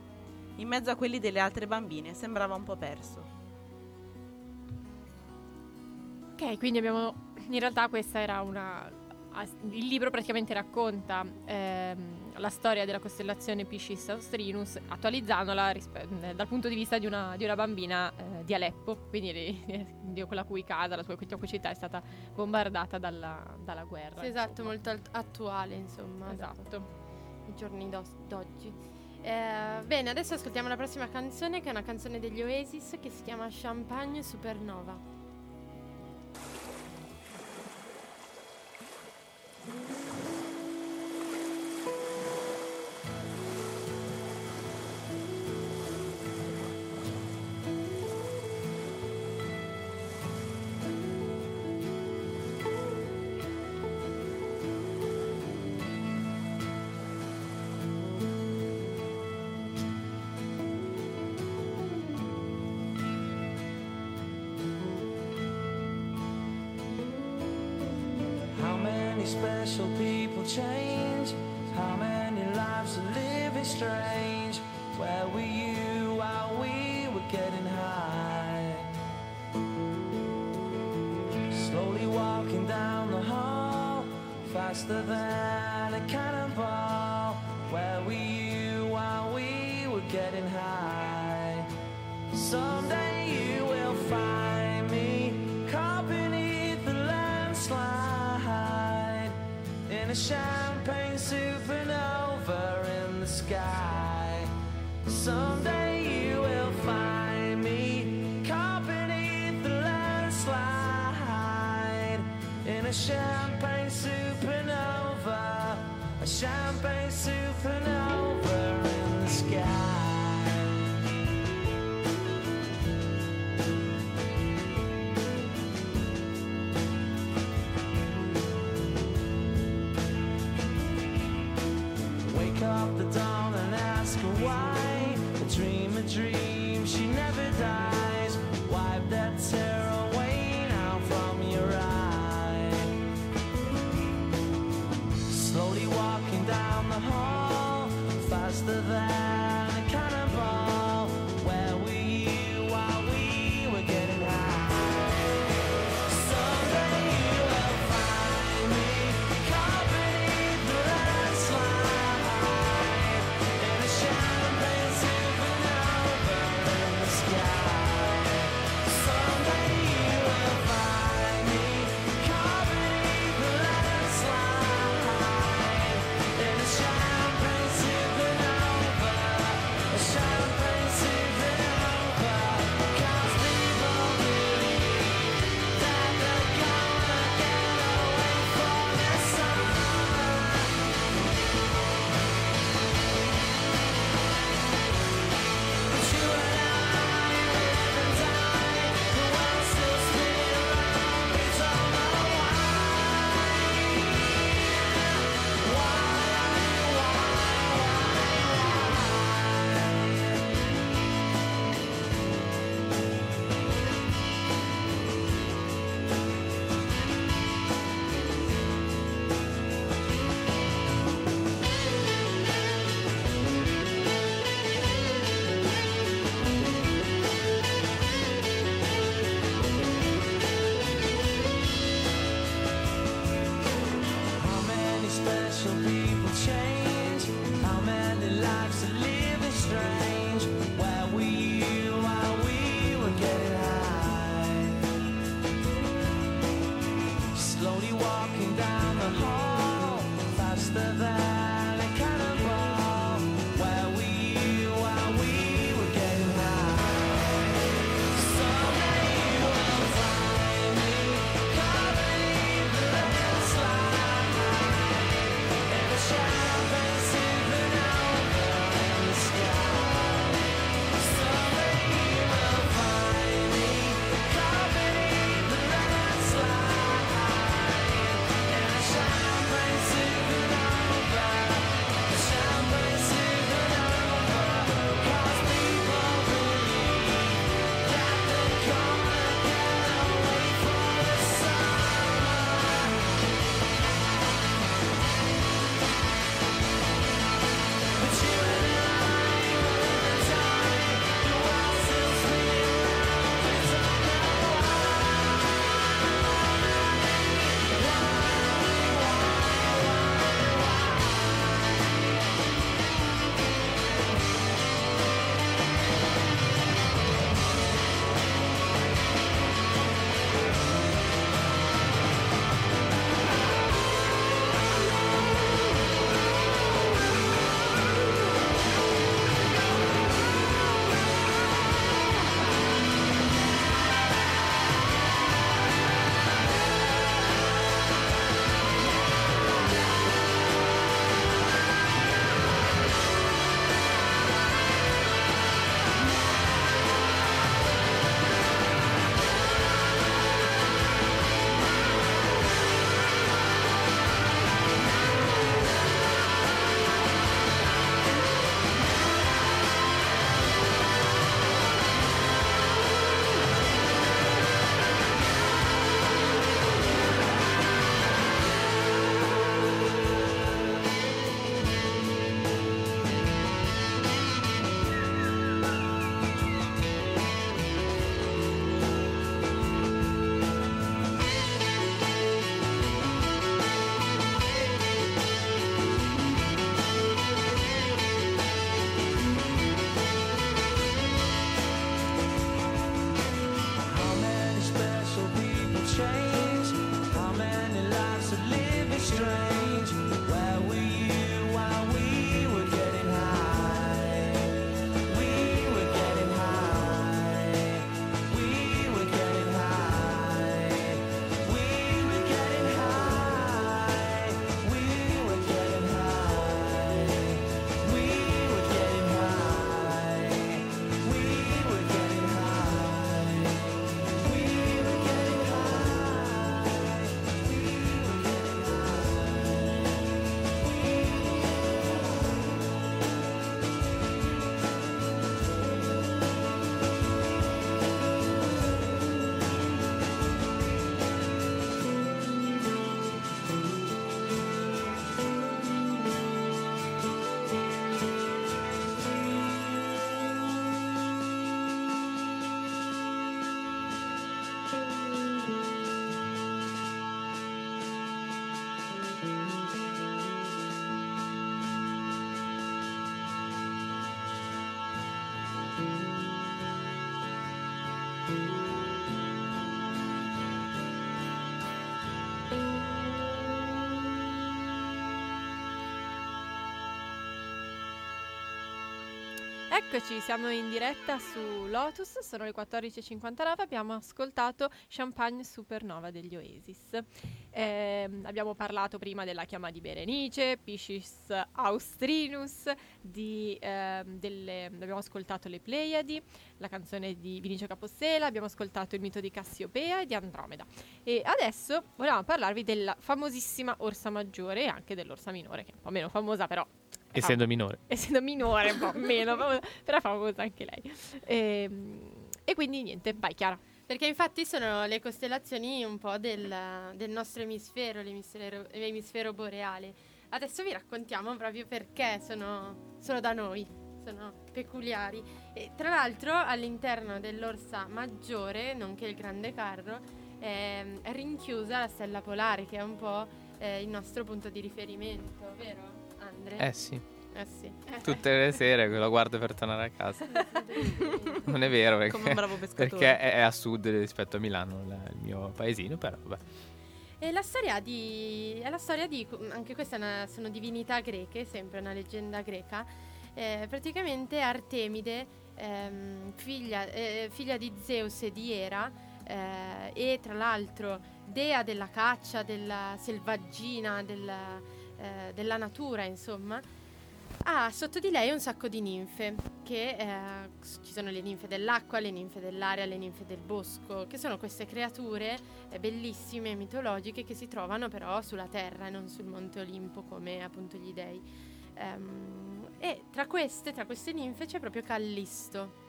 In mezzo a quelli delle altre bambine sembrava un po' perso. Ok, quindi abbiamo. In realtà, questa era una. Il libro praticamente racconta ehm, la storia della costellazione Piscis Austrinus, attualizzandola rispe- dal punto di vista di una, di una bambina eh, di Aleppo, quindi di, quella cui casa, la sua la cui città è stata bombardata dalla, dalla guerra. Sì, esatto, insomma. molto alt- attuale, insomma. Esatto. I giorni d'os- d'oggi. Eh, bene, adesso ascoltiamo la prossima canzone, che è una canzone degli Oasis che si chiama Champagne Supernova. あ! Faster than a cannonball. Where were you while we were getting high? Someday you will find me caught beneath the landslide in a champagne supernova in the sky. Someday you will find me caught beneath the landslide in a champagne a champagne supernova Eccoci, siamo in diretta su Lotus, sono le 14.59, abbiamo ascoltato Champagne Supernova degli Oasis. Ehm, abbiamo parlato prima della chiama di Berenice, Piscis Austrinus, di, ehm, delle- abbiamo ascoltato le Pleiadi, la canzone di Vinicio Capostela, abbiamo ascoltato il mito di Cassiopea e di Andromeda. E adesso volevamo parlarvi della famosissima Orsa Maggiore e anche dell'Orsa Minore, che è un po' meno famosa però è Essendo minore. essendo minore un po' meno famosa, però è famosa anche lei. Ehm, E, quindi niente, vai Chiara. Perché infatti sono le costellazioni un po' del, del nostro emisfero, l'emisfero, l'emisfero boreale. Adesso vi raccontiamo proprio perché sono, sono da noi, sono peculiari. E tra l'altro all'interno dell'Orsa Maggiore, nonché il Grande Carro, ehm, è rinchiusa la stella polare che è un po' eh, il nostro punto di riferimento, vero Andre? Eh sì, Eh sì. tutte le sere lo guardo per tornare a casa. Non è vero perché, Come un bravo pescatore. perché è è a sud rispetto a Milano, la- il mio paesino, però vabbè. E la storia di. È la storia di. Anche queste sono divinità greche, sempre una leggenda greca. Eh, praticamente Artemide, ehm, figlia, eh, figlia di Zeus e di Era, eh, e tra l'altro dea della caccia, della selvaggina, della, eh, della natura, insomma, ha sotto di lei un sacco di ninfe, che eh, ci sono le ninfe dell'acqua, le ninfe dell'aria, le ninfe del bosco, che sono queste creature eh, bellissime mitologiche che si trovano però sulla terra e non sul monte Olimpo come appunto gli dei. Ehm, e tra queste, tra queste ninfe c'è proprio Callisto.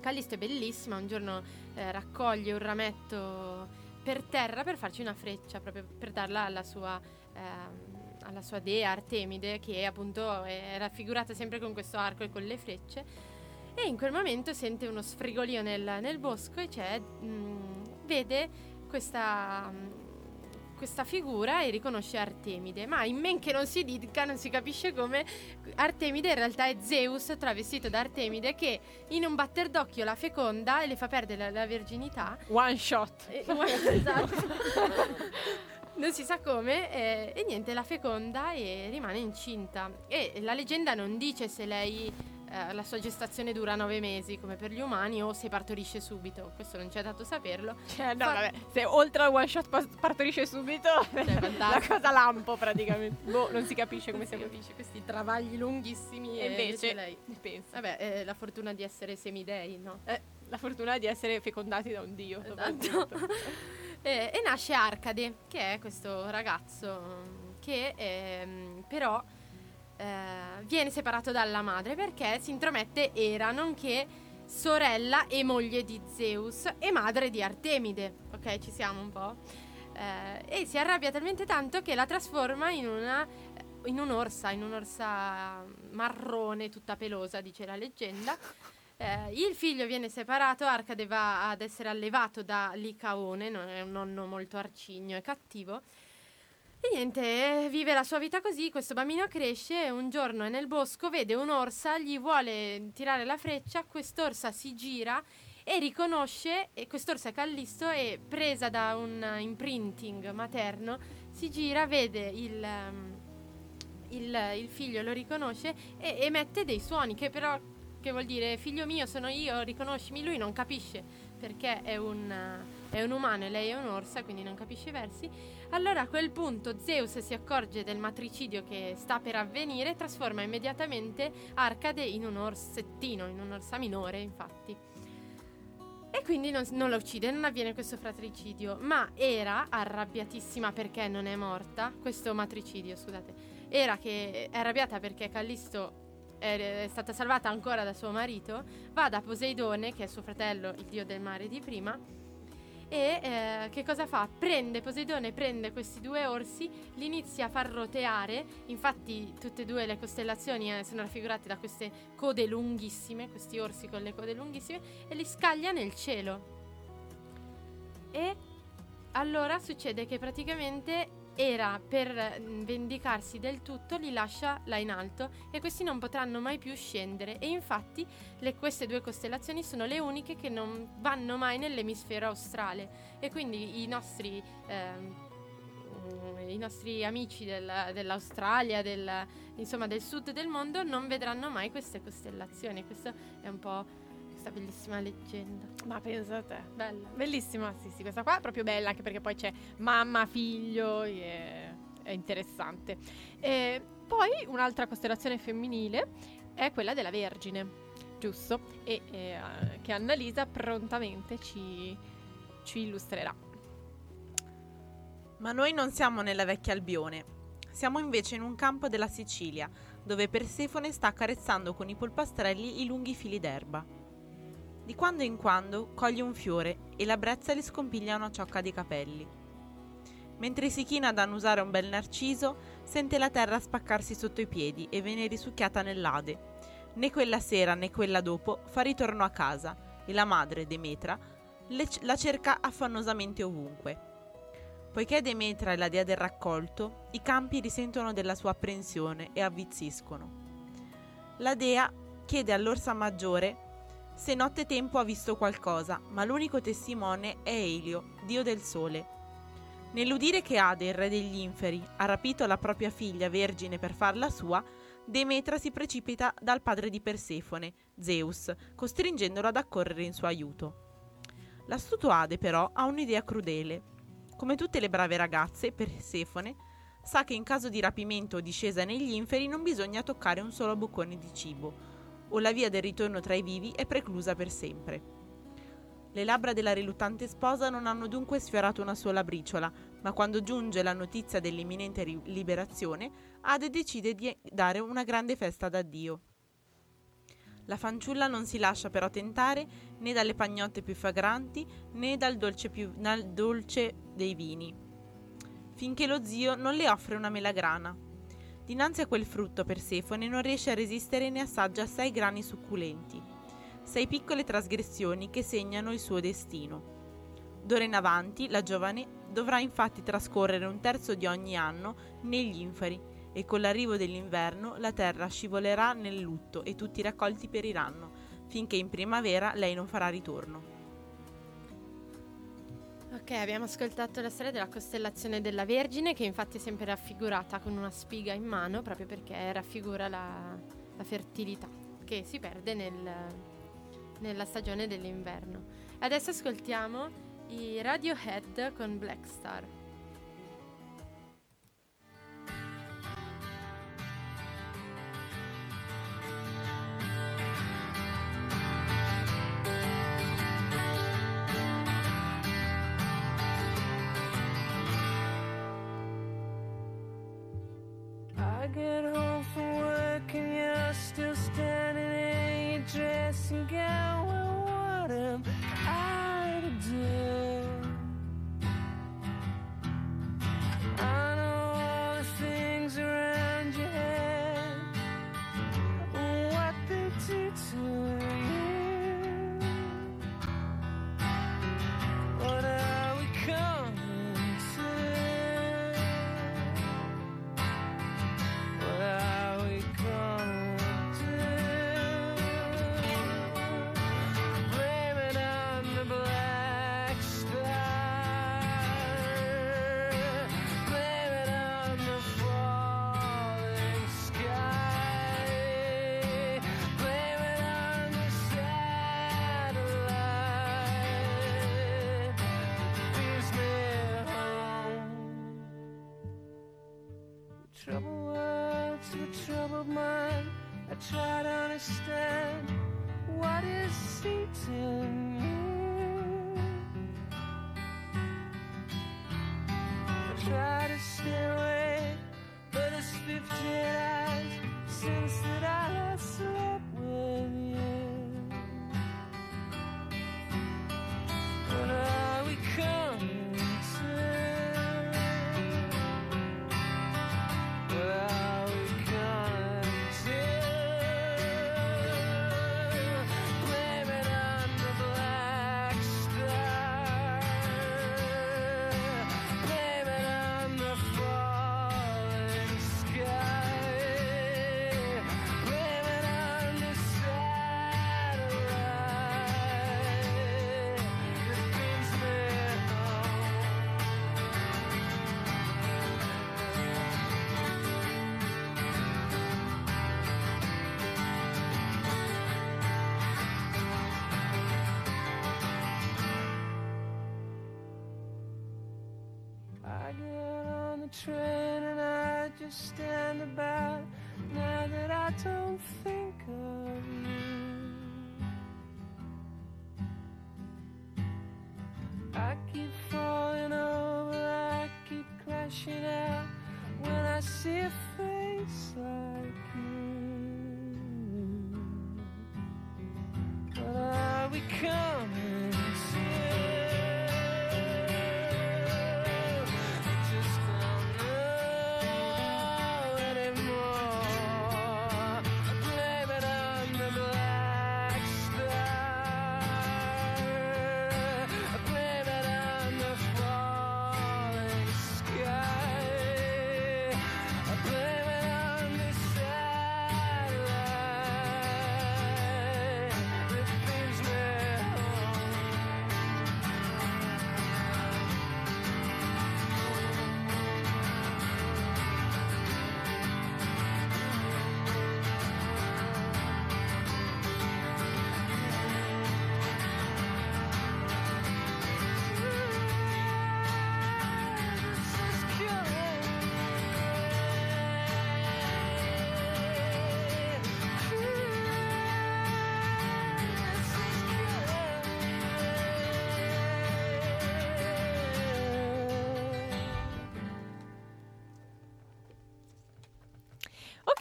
Callisto è bellissima, un giorno eh, raccoglie un rametto per terra per farci una freccia, proprio per darla alla sua, ehm, alla sua dea Artemide, che appunto è raffigurata sempre con questo arco e con le frecce. E in quel momento sente uno sfrigolio nel, nel bosco e c'è, mh, vede questa, mh, questa figura e riconosce Artemide. Ma in men che non si dica, non si capisce come, Artemide in realtà è Zeus travestito da Artemide che in un batter d'occhio la feconda e le fa perdere la, la virginità. One shot. E- esatto. Non si sa come, eh, e niente, la feconda e rimane incinta. E la leggenda non dice se lei, eh, la sua gestazione dura nove mesi come per gli umani o se partorisce subito. Questo non ci è dato saperlo. Cioè, no, Fa- vabbè, se oltre al one shot partorisce subito, Cioè, la cosa lampo praticamente. boh, non si capisce come si capisce questi travagli lunghissimi E e invece, lei. pensa. Vabbè, eh, la fortuna di essere semidei, no? Eh, la fortuna di essere fecondati da un dio. Esatto. Eh, e nasce Arcade, che è questo ragazzo mm, che ehm, però eh, viene separato dalla madre perché si intromette Era, nonché sorella e moglie di Zeus e madre di Artemide. Ok, ci siamo un po'. Eh, e si arrabbia talmente tanto che la trasforma in una in un'orsa, in un'orsa marrone tutta pelosa, dice la leggenda. Eh, il figlio viene separato, Arcade va ad essere allevato da Licaone, non è un nonno molto arcigno e cattivo. E niente, vive la sua vita così, questo bambino cresce, un giorno è nel bosco, vede un'orsa, gli vuole tirare la freccia, quest'orsa si gira e riconosce, e quest'orsa è Callisto e presa da un imprinting materno, si gira, vede il, ehm, il, il figlio, lo riconosce e emette dei suoni che però, che vuol dire figlio mio sono io, riconoscimi, lui non capisce perché è un, è un umano e lei è un'orsa, quindi non capisce i versi. Allora a quel punto Zeus si accorge del matricidio che sta per avvenire e trasforma immediatamente Arcade in un orsettino, in un'orsa minore, infatti. E quindi non, non la uccide, non avviene questo fratricidio, ma era arrabbiatissima perché non è morta, questo matricidio, scusate, era che è arrabbiata perché Callisto è, è stata salvata ancora da suo marito, va da Poseidone, che è suo fratello, il dio del mare di prima, e eh, che cosa fa? Prende Poseidone, prende questi due orsi, li inizia a far roteare. Infatti, tutte e due le costellazioni eh, sono raffigurate da queste code lunghissime, questi orsi con le code lunghissime, e li scaglia nel cielo. E allora succede che praticamente era per mm, vendicarsi del tutto, li lascia là in alto e questi non potranno mai più scendere. E infatti le- queste due costellazioni sono le uniche che non vanno mai nell'emisfero australe. E quindi i nostri, mm, i nostri amici del- dell'Australia, del, insomma del sud del mondo, non vedranno mai queste costellazioni. Questo è un po' questa bellissima leggenda. Ma pensa a te. Bella. Bellissima, sì, sì, questa qua è proprio bella anche perché poi c'è mamma, figlio, e è interessante. E poi un'altra costellazione femminile è quella della Vergine, giusto? E eh, che Annalisa prontamente ci, ci illustrerà. Ma noi non siamo nella vecchia Albione. Siamo invece in un campo della Sicilia, dove Persefone sta accarezzando con i polpastrelli i lunghi fili d'erba. Di quando in quando coglie un fiore e la brezza le scompiglia una ciocca di capelli. Mentre si china ad annusare un bel narciso, sente la terra spaccarsi sotto i piedi e viene risucchiata nell'Ade. Né quella sera né quella dopo fa ritorno a casa e la madre, Demetra, le- la cerca affannosamente ovunque. Poiché Demetra è la dea del raccolto, i campi risentono della sua apprensione e avvizziscono. La dea chiede all'orsa maggiore se nottetempo ha visto qualcosa, ma l'unico testimone è Elio, dio del sole. Nell'udire che Ade, il re degli inferi, ha rapito la propria figlia vergine per farla sua, Demetra si precipita dal padre di Persefone, Zeus, costringendolo ad accorrere in suo aiuto. L'astuto Ade però ha un'idea crudele. Come tutte le brave ragazze, Persefone sa che in caso di rapimento o discesa negli inferi non bisogna toccare un solo boccone di cibo, o la via del ritorno tra i vivi è preclusa per sempre. Le labbra della riluttante sposa non hanno dunque sfiorato una sola briciola, ma quando giunge la notizia dell'imminente ri- liberazione, Ade decide di dare una grande festa d'addio. La fanciulla non si lascia però tentare né dalle pagnotte più fragranti né dal dolce, più, dal dolce dei vini, finché lo zio non le offre una melagrana. Dinanzi a quel frutto Persefone non riesce a resistere e ne assaggia sei grani succulenti sei piccole trasgressioni che segnano il suo destino. D'ora in avanti la giovane dovrà infatti trascorrere un terzo di ogni anno negli inferi e con l'arrivo dell'inverno la terra scivolerà nel lutto e tutti i raccolti periranno, finché in primavera lei non farà ritorno. Ok, abbiamo ascoltato la storia della costellazione della Vergine, che infatti è sempre raffigurata con una spiga in mano, proprio perché raffigura la, la fertilità che si perde nel, nella stagione dell'inverno. Adesso ascoltiamo i Radiohead con Black Star. Get home from work and you're still standing in your dressing gown. I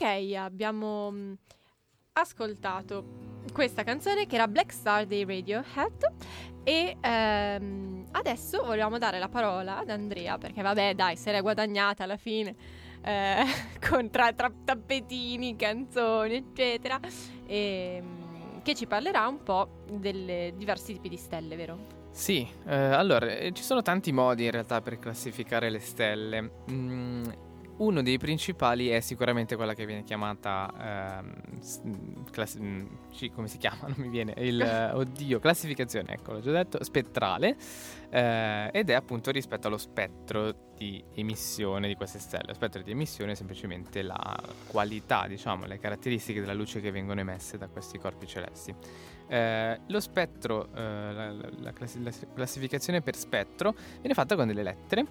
abbiamo mm, ascoltato questa canzone che era Black Star dei Radiohead e ehm, adesso volevamo dare la parola ad Andrea perché vabbè dai se l'è guadagnata alla fine eh, con tra, tra tappetini, canzoni eccetera e, mm, che ci parlerà un po' delle diversi tipi di stelle, vero? Sì, eh, allora, eh, ci sono tanti modi in realtà per classificare le stelle. Mm, uno dei principali è sicuramente quella che viene chiamata, ehm, mm, classi- mm, come si chiama? Non mi viene, il, eh, oddio, classificazione, ecco, l'ho già detto, spettrale, eh, ed è appunto rispetto allo spettro di emissione di queste stelle. Lo spettro di emissione è semplicemente la qualità, diciamo, le caratteristiche della luce che vengono emesse da questi corpi celesti. Eh, lo spettro, eh, la, la- la classi- la classificazione per spettro viene fatta con delle lettere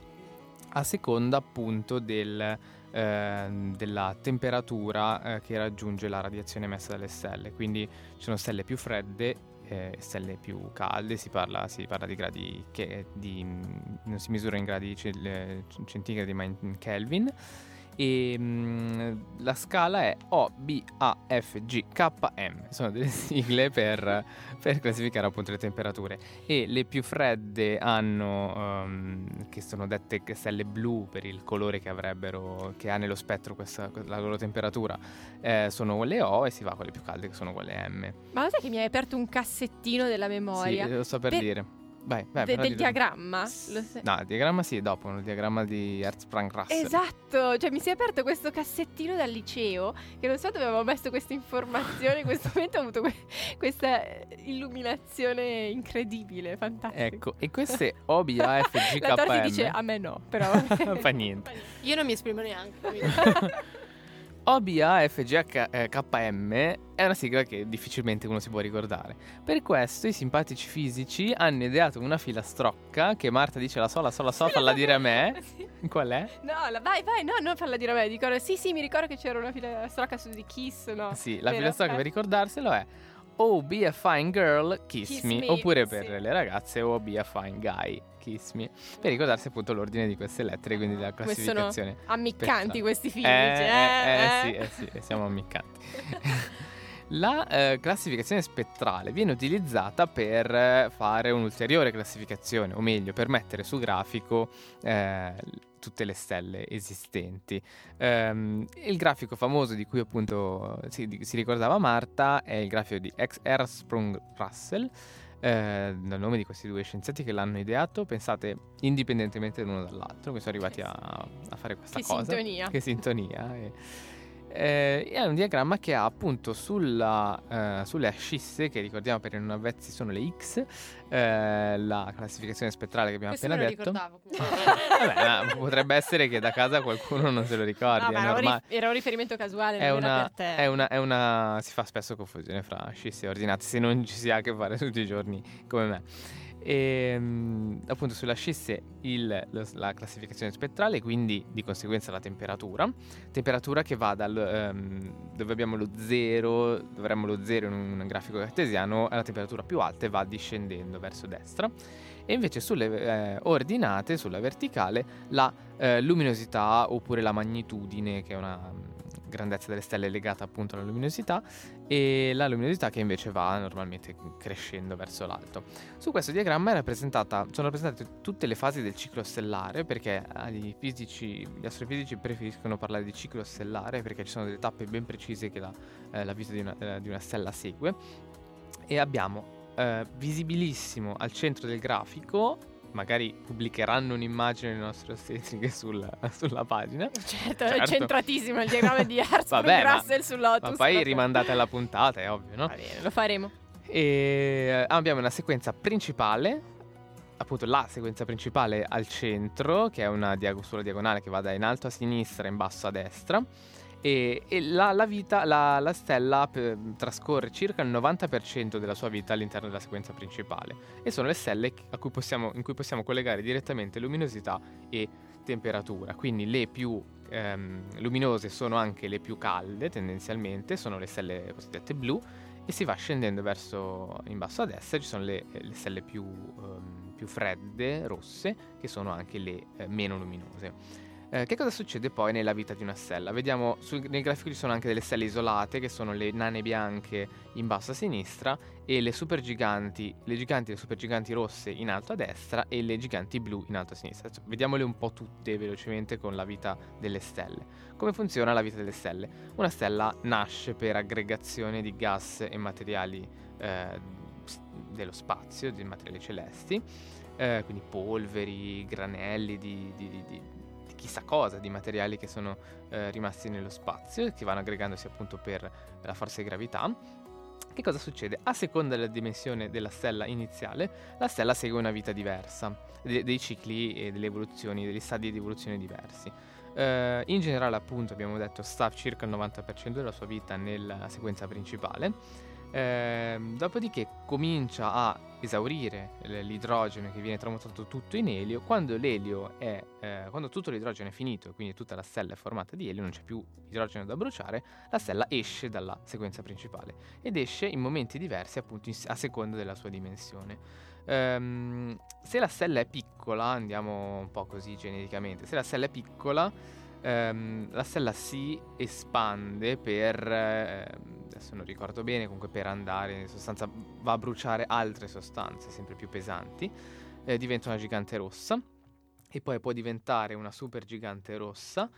a seconda appunto del, eh, della temperatura eh, che raggiunge la radiazione emessa dalle stelle. Quindi ci sono stelle più fredde e stelle più calde, si parla, si parla di gradi che di, non si misura in gradi eh, centigradi ma in Kelvin. E mm, la scala è O, B, A, F, G, K, M. Sono delle sigle per, per classificare appunto le temperature. E le più fredde hanno, ehm, che sono dette stelle blu per il colore che avrebbero, che ha nello spettro questa, la loro temperatura, eh, sono le O e si va con le più calde che sono quelle M. Ma lo sai che mi hai aperto un cassettino della memoria? Sì, lo so per Per- dire. Vai, vai. De- del diagramma? Lo sai- No, il diagramma sì, dopo, il diagramma di Hertzsprung-Russell. Esatto, cioè mi si è aperto questo cassettino dal liceo che non so dove avevo messo questa informazione, in questo momento ho avuto que- questa eh, illuminazione incredibile, fantastica. Ecco, e queste O, B, A, F, G, La Torti K, dice a me no, però Fa niente. Io non mi esprimo neanche. OBAFGHKM è una sigla che difficilmente uno si può ricordare. Per questo i simpatici fisici hanno ideato una filastrocca che Marta dice la so, la so, la so, falla dire a me. Qual è? No, la- vai, vai, no, non farla dire a me. Dico, sì, sì, mi ricordo che c'era una filastrocca su di Kiss, no? Sì, la Vero? filastrocca Eh. per ricordarselo è Oh, be a fine girl, kiss, Kiss me. me, Oppure per sì. le ragazze, Oh, be a fine guy, kiss me. Per ricordarsi appunto l'ordine di queste lettere, quindi della Come sono classificazione. Ammiccanti questi fisici, Eh, eh, eh, eh, sì, eh sì, siamo ammiccanti. La eh, classificazione spettrale viene utilizzata per eh, fare un'ulteriore classificazione, o meglio, per mettere su grafico eh, tutte le stelle esistenti. Ehm, il grafico famoso di cui appunto si, di- si ricordava Marta è il grafico di X. Sprung Russell. Eh, dal nome di questi due scienziati che l'hanno ideato, pensate indipendentemente l'uno dall'altro, che sono arrivati a, a fare questa Che cosa. sintonia. Che sintonia. e- eh, è un diagramma che ha appunto sulla, eh, sulle ascisse, che ricordiamo per i non avvezzi sono le X, eh, la classificazione spettrale che abbiamo Questo appena detto. Vabbè, potrebbe essere che da casa qualcuno non se lo ricordi, No, era era un riferimento casuale, È una, per te. è, una, è una- Si fa spesso confusione fra ascisse e ordinate, se non ci si ha a che fare tutti i giorni come me. E, mm, appunto sulle ascisse il- la classificazione spettrale, quindi di conseguenza la temperatura. Temperatura che va dal ehm, dove abbiamo lo zero, dove avremmo lo zero in un grafico cartesiano, la temperatura più alta e va discendendo verso destra. E invece sulle eh, ordinate, sulla verticale, la eh, luminosità oppure la magnitudine, che è una grandezza delle stelle legata appunto alla luminosità, e la luminosità che invece va normalmente crescendo verso l'alto. Su questo diagramma è sono rappresentate tutte le fasi del ciclo stellare, perché eh, fisici, gli astrofisici preferiscono parlare di ciclo stellare perché ci sono delle tappe ben precise che la, eh, la vita di una, eh, di una stella segue. E abbiamo eh, visibilissimo al centro del grafico, magari pubblicheranno un'immagine le nostre ostetriche sul- sulla pagina. Certo, è Certo. centratissimo il diagramma di ma- Russell su Lotus. Ma poi rimandate alla puntata, è ovvio, no? Va bene, lo faremo. E eh, abbiamo una sequenza principale, appunto la sequenza principale al centro, che è una diago- sulla diagonale che va da in alto a sinistra e in basso a destra. E, e la, la vita, la, la stella eh, trascorre circa il 90% della sua vita all'interno della sequenza principale. E sono le stelle cui possiamo- in cui possiamo collegare direttamente luminosità e temperatura. Quindi le più ehm, luminose sono anche le più calde tendenzialmente, sono le stelle cosiddette blu e si va scendendo verso in basso a destra, ci sono le, le stelle più, ehm, più fredde, rosse, che sono anche le eh, meno luminose. Eh, che cosa succede poi nella vita di una stella? Vediamo, sul- nel grafico ci sono anche delle stelle isolate, che sono le nane bianche in basso a sinistra, e le supergiganti, le giganti e le supergiganti rosse in alto a destra, e le giganti blu in alto a sinistra. Cioè, vediamole un po' tutte velocemente con la vita delle stelle. Come funziona la vita delle stelle? Una stella nasce per aggregazione di gas e materiali eh, dello spazio, di materiali celesti, eh, quindi polveri, granelli di- di- di- di chissà cosa, di materiali che sono eh, rimasti nello spazio che vanno aggregandosi appunto per la forza di gravità. Che cosa succede? A seconda della dimensione della stella iniziale, la stella segue una vita diversa, de- dei cicli e delle evoluzioni, degli stadi di evoluzione diversi. Eh, in generale, appunto, abbiamo detto, sta circa il 90% della sua vita nella sequenza principale. Ehm, dopodiché comincia a esaurire l'idrogeno che viene tramutato tutto in elio. Quando l'elio è, eh, quando tutto l'idrogeno è finito e quindi tutta la stella è formata di elio, non c'è più idrogeno da bruciare, la stella esce dalla sequenza principale ed esce in momenti diversi appunto in a seconda della sua dimensione. Ehm, se la stella è piccola, andiamo un po' così genericamente, se la stella è piccola, ehm, la stella si espande per, ehm, adesso non ricordo bene, comunque per andare, in sostanza va a bruciare altre sostanze sempre più pesanti, eh, diventa una gigante rossa e poi può diventare una super gigante rossa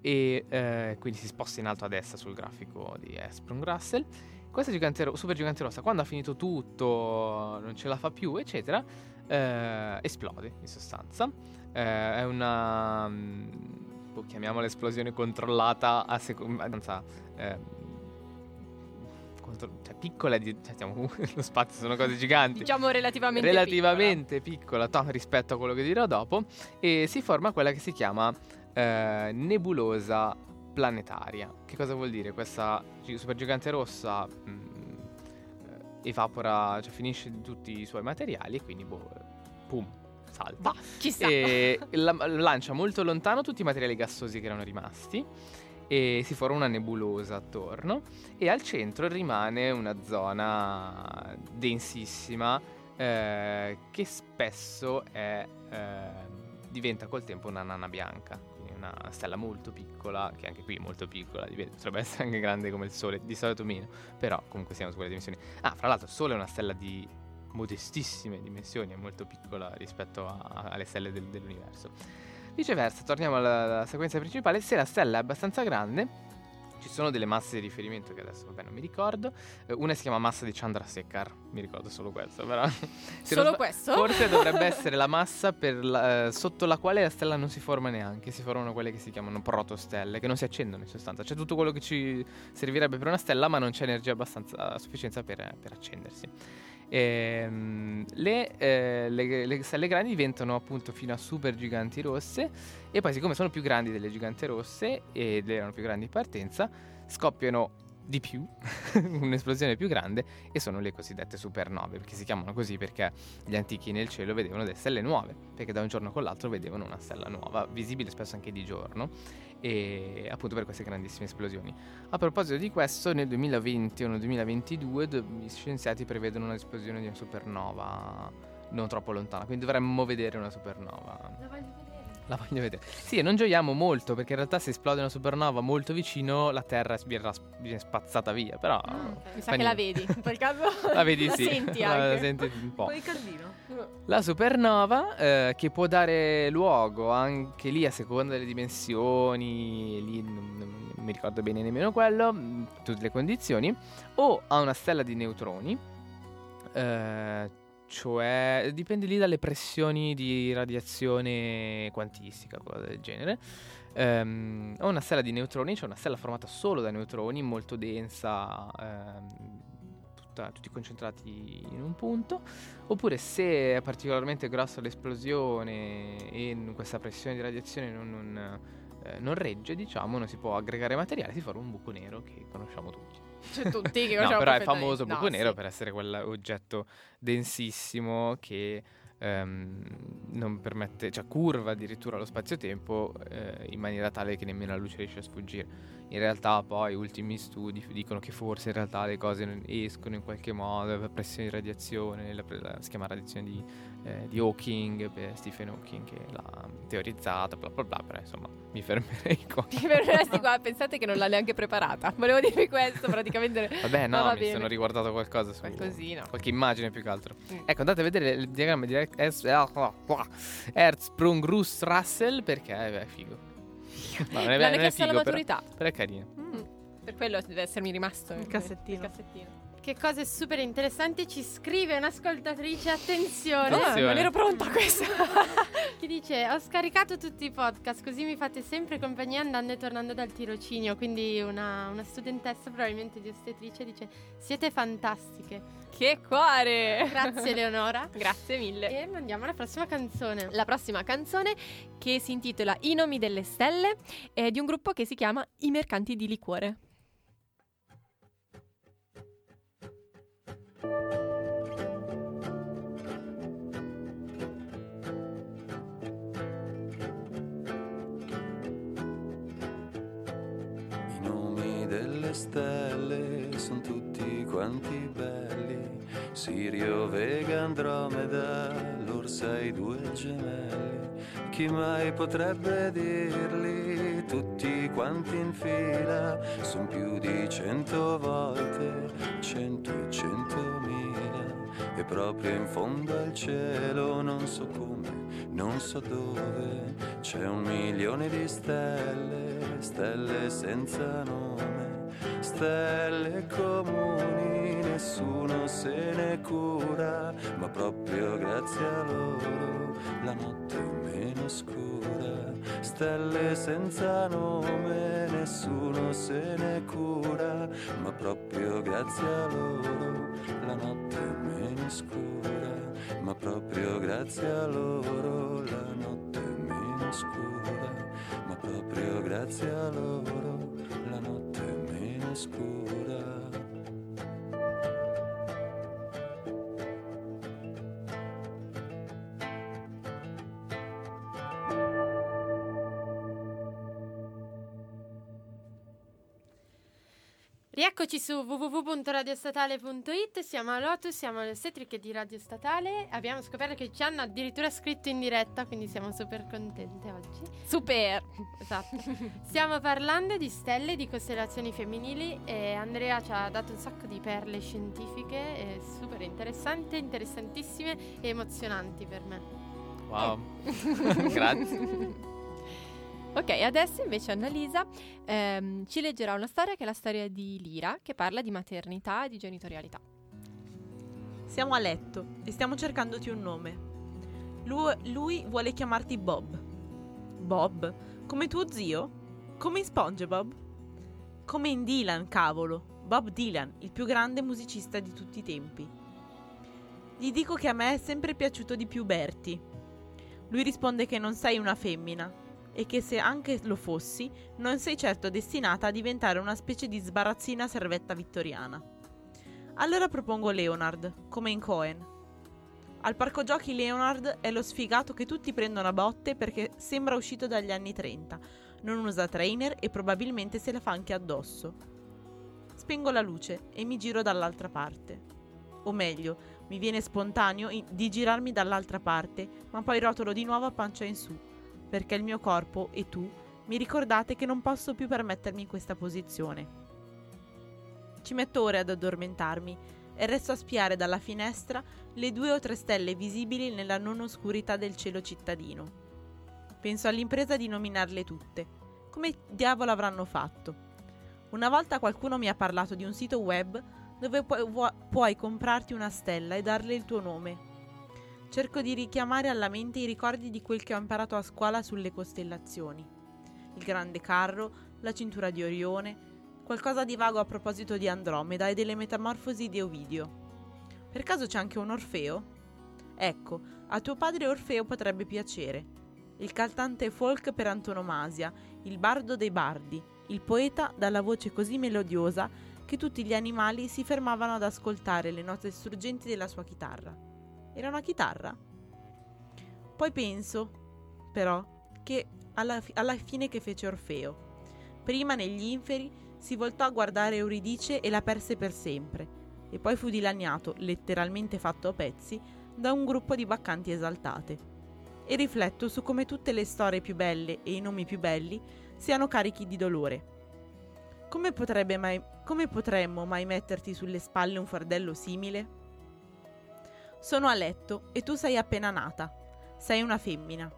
e eh, quindi si sposta in alto a destra sul grafico di Esprung Russell. Questa gigante ro- super gigante rossa, quando ha finito tutto, non ce la fa più, eccetera, eh, esplode in sostanza. Eh, è una. Boh, chiamiamola esplosione controllata a seconda. cioè, piccola, di, cioè, comunque lo spazio sono cose giganti Diciamo relativamente relativamente piccola, to- rispetto a quello che dirò dopo, e si forma quella che si chiama eh, nebulosa planetaria. Che cosa vuol dire? Questa gi- supergigante rossa mm, eh, evapora, cioè finisce di tutti i suoi materiali e quindi boh, pum, salta. Ci sta. E la- lancia molto lontano tutti i materiali gassosi che erano rimasti e si forma una nebulosa attorno e al centro rimane una zona densissima eh, che spesso è, eh, diventa col tempo una nana bianca, quindi una stella molto piccola, che anche qui è molto piccola, potrebbe essere anche grande come il Sole, di solito meno, però comunque siamo su quelle dimensioni. Ah, fra l'altro il Sole è una stella di modestissime dimensioni, è molto piccola rispetto a- alle stelle del- dell'universo. Viceversa, torniamo alla, alla sequenza principale, se la stella è abbastanza grande, ci sono delle masse di riferimento che adesso vabbè non mi ricordo, Eh, una si chiama massa di Chandrasekhar, mi ricordo solo questo, però... Solo questo? Forse dovrebbe essere la massa per la- eh, sotto la quale la stella non si forma neanche, si formano quelle che si chiamano protostelle, che non si accendono in sostanza. C'è tutto quello che ci servirebbe per una stella, ma non c'è energia abbastanza a sufficienza per, per accendersi. Ehm, le, eh, le- le stelle grandi diventano appunto fino a super giganti rosse e poi siccome sono più grandi delle giganti rosse ed erano più grandi in partenza, scoppiano di più, un'esplosione più grande e sono le cosiddette supernove, perché si chiamano così perché gli antichi nel cielo vedevano delle stelle nuove, perché da un giorno con l'altro vedevano una stella nuova, visibile spesso anche di giorno, e appunto per queste grandissime esplosioni. A proposito di questo, nel 2020 o nel 2022 do- gli scienziati prevedono un'esplosione di una supernova non troppo lontana, quindi dovremmo vedere una supernova. La. La voglio vedere. Sì, e non gioiamo molto perché in realtà se esplode una supernova molto vicino la Terra viene, viene spazzata via, però... Ah, ok. Mi sa che la vedi, per caso La vedi sì. senti La anche. senti un po'. Caldino. La supernova eh, che può dare luogo anche lì a seconda delle dimensioni, lì non, non- non mi ricordo bene nemmeno quello, mh, tutte le condizioni, o a una stella di neutroni, eh, cioè dipende lì dalle pressioni di radiazione quantistica, cosa del genere. Ehm, o una stella di neutroni, cioè una stella formata solo da neutroni, molto densa, ehm, tutta- tutti concentrati in un punto. Oppure se è particolarmente grossa l'esplosione e questa pressione di radiazione non, non, eh, non regge, diciamo, non si può aggregare materiale, si forma un buco nero che conosciamo tutti. Cioè tutti che No, però è famoso No, buco nero sì. per essere quell'oggetto densissimo che ehm, non permette, cioè curva addirittura lo spazio-tempo eh, in maniera tale che nemmeno la luce riesce a sfuggire. In realtà poi ultimi studi dicono che forse in realtà le cose escono in qualche modo per pressione di radiazione, la, la- si chiama radiazione di, eh, di Hawking, per Stephen Hawking che l'ha teorizzata, bla bla bla, però insomma mi fermerei qua. Mi fermeresti qua, pensate che non l'ha neanche preparata. Volevo dirvi questo, praticamente. Vabbè, no, va mi bene. sono riguardato qualcosa su Qualcosina. qualche immagine più che altro. Mm. Ecco, andate a vedere il diagramma di Hertz- Hertzsprung-Russell perché è figo. No, non è, L'hanno non è chiesto alla figo, però, maturità. però è carino. Mm. Per quello deve essermi rimasto Il cassettino. il cassettino. Che cose super interessanti ci scrive un'ascoltatrice, attenzione. Ah, Attenzione. non ero pronta a questa. Chi dice ho scaricato tutti i podcast così mi fate sempre compagnia andando e tornando dal tirocinio. Quindi una, una studentessa probabilmente di ostetricia dice siete fantastiche. che cuore! Grazie Eleonora. Grazie mille. E mandiamo alla prossima canzone. La prossima canzone che si intitola I nomi delle stelle è di un gruppo che si chiama I mercanti di liquore. I nomi delle stelle sono tutti quanti belli. Sirio, Vega, Andromeda, l'Orsa e i due gemelli. Chi mai potrebbe dirli? Tutti quanti in fila, son più di cento volte, cento e centomila. E proprio in fondo al cielo, non so come, non so dove, c'è un milione di stelle, stelle senza nome, stelle comuni, nessuno se ne cura, ma proprio grazie a loro la notte è meno scura, stelle senza nome, nessuno se ne cura, ma proprio grazie a loro la notte è meno scura, ma proprio grazie a loro la notte è meno scura, ma proprio grazie a loro la notte è Rieccoci su www.radiostatale.it, siamo a Lotus, siamo alle ostetriche di Radio Statale. Abbiamo scoperto che ci hanno addirittura scritto in diretta, quindi siamo super contente oggi. Super! Esatto. Stiamo parlando di stelle, di costellazioni femminili e Andrea ci ha dato un sacco di perle scientifiche e super interessanti, interessantissime e emozionanti per me. Wow. Grazie. Ok, adesso invece Annalisa ehm, ci leggerà una storia che è la storia di Lira, che parla di maternità e di genitorialità. Siamo a letto e stiamo cercandoti un nome. Lui, lui vuole chiamarti Bob. Bob? Come tuo zio? Come in SpongeBob? Come in Dylan, cavolo. Bob Dylan, il più grande musicista di tutti i tempi. Gli dico che a me è sempre piaciuto di più Bertie. Lui risponde che non sei una femmina e che se anche lo fossi, non sei certo destinata a diventare una specie di sbarazzina servetta vittoriana. Allora propongo Leonard, come in Cohen. Al parco giochi Leonard è lo sfigato che tutti prendono a botte perché sembra uscito dagli anni 30, non usa trainer e probabilmente se la fa anche addosso. Spengo la luce e mi giro dall'altra parte. O meglio, mi viene spontaneo di girarmi dall'altra parte, ma poi rotolo di nuovo a pancia in su, perché il mio corpo e tu mi ricordate che non posso più permettermi questa posizione. Ci metto ore ad addormentarmi e resto a spiare dalla finestra le due o tre stelle visibili nella non oscurità del cielo cittadino. Penso all'impresa di nominarle tutte. Come diavolo avranno fatto? Una volta qualcuno mi ha parlato di un sito web dove pu- vuo- puoi comprarti una stella e darle il tuo nome. Cerco di richiamare alla mente i ricordi di quel che ho imparato a scuola sulle costellazioni. Il grande carro, la cintura di Orione, qualcosa di vago a proposito di Andromeda e delle metamorfosi di Ovidio. Per caso c'è anche un Orfeo? Ecco, a tuo padre Orfeo potrebbe piacere. Il cantante folk per antonomasia, il bardo dei bardi, il poeta dalla voce così melodiosa che tutti gli animali si fermavano ad ascoltare le note struggenti della sua chitarra. Era una chitarra? Poi penso, però, che alla, fi- alla fine che fece Orfeo. Prima negli inferi si voltò a guardare Euridice e la perse per sempre, e poi fu dilaniato, letteralmente fatto a pezzi, da un gruppo di baccanti esaltate. E rifletto su come tutte le storie più belle e i nomi più belli siano carichi di dolore. Come, mai, come potremmo mai metterti sulle spalle un fardello simile? Sono a letto e tu sei appena nata. Sei una femmina.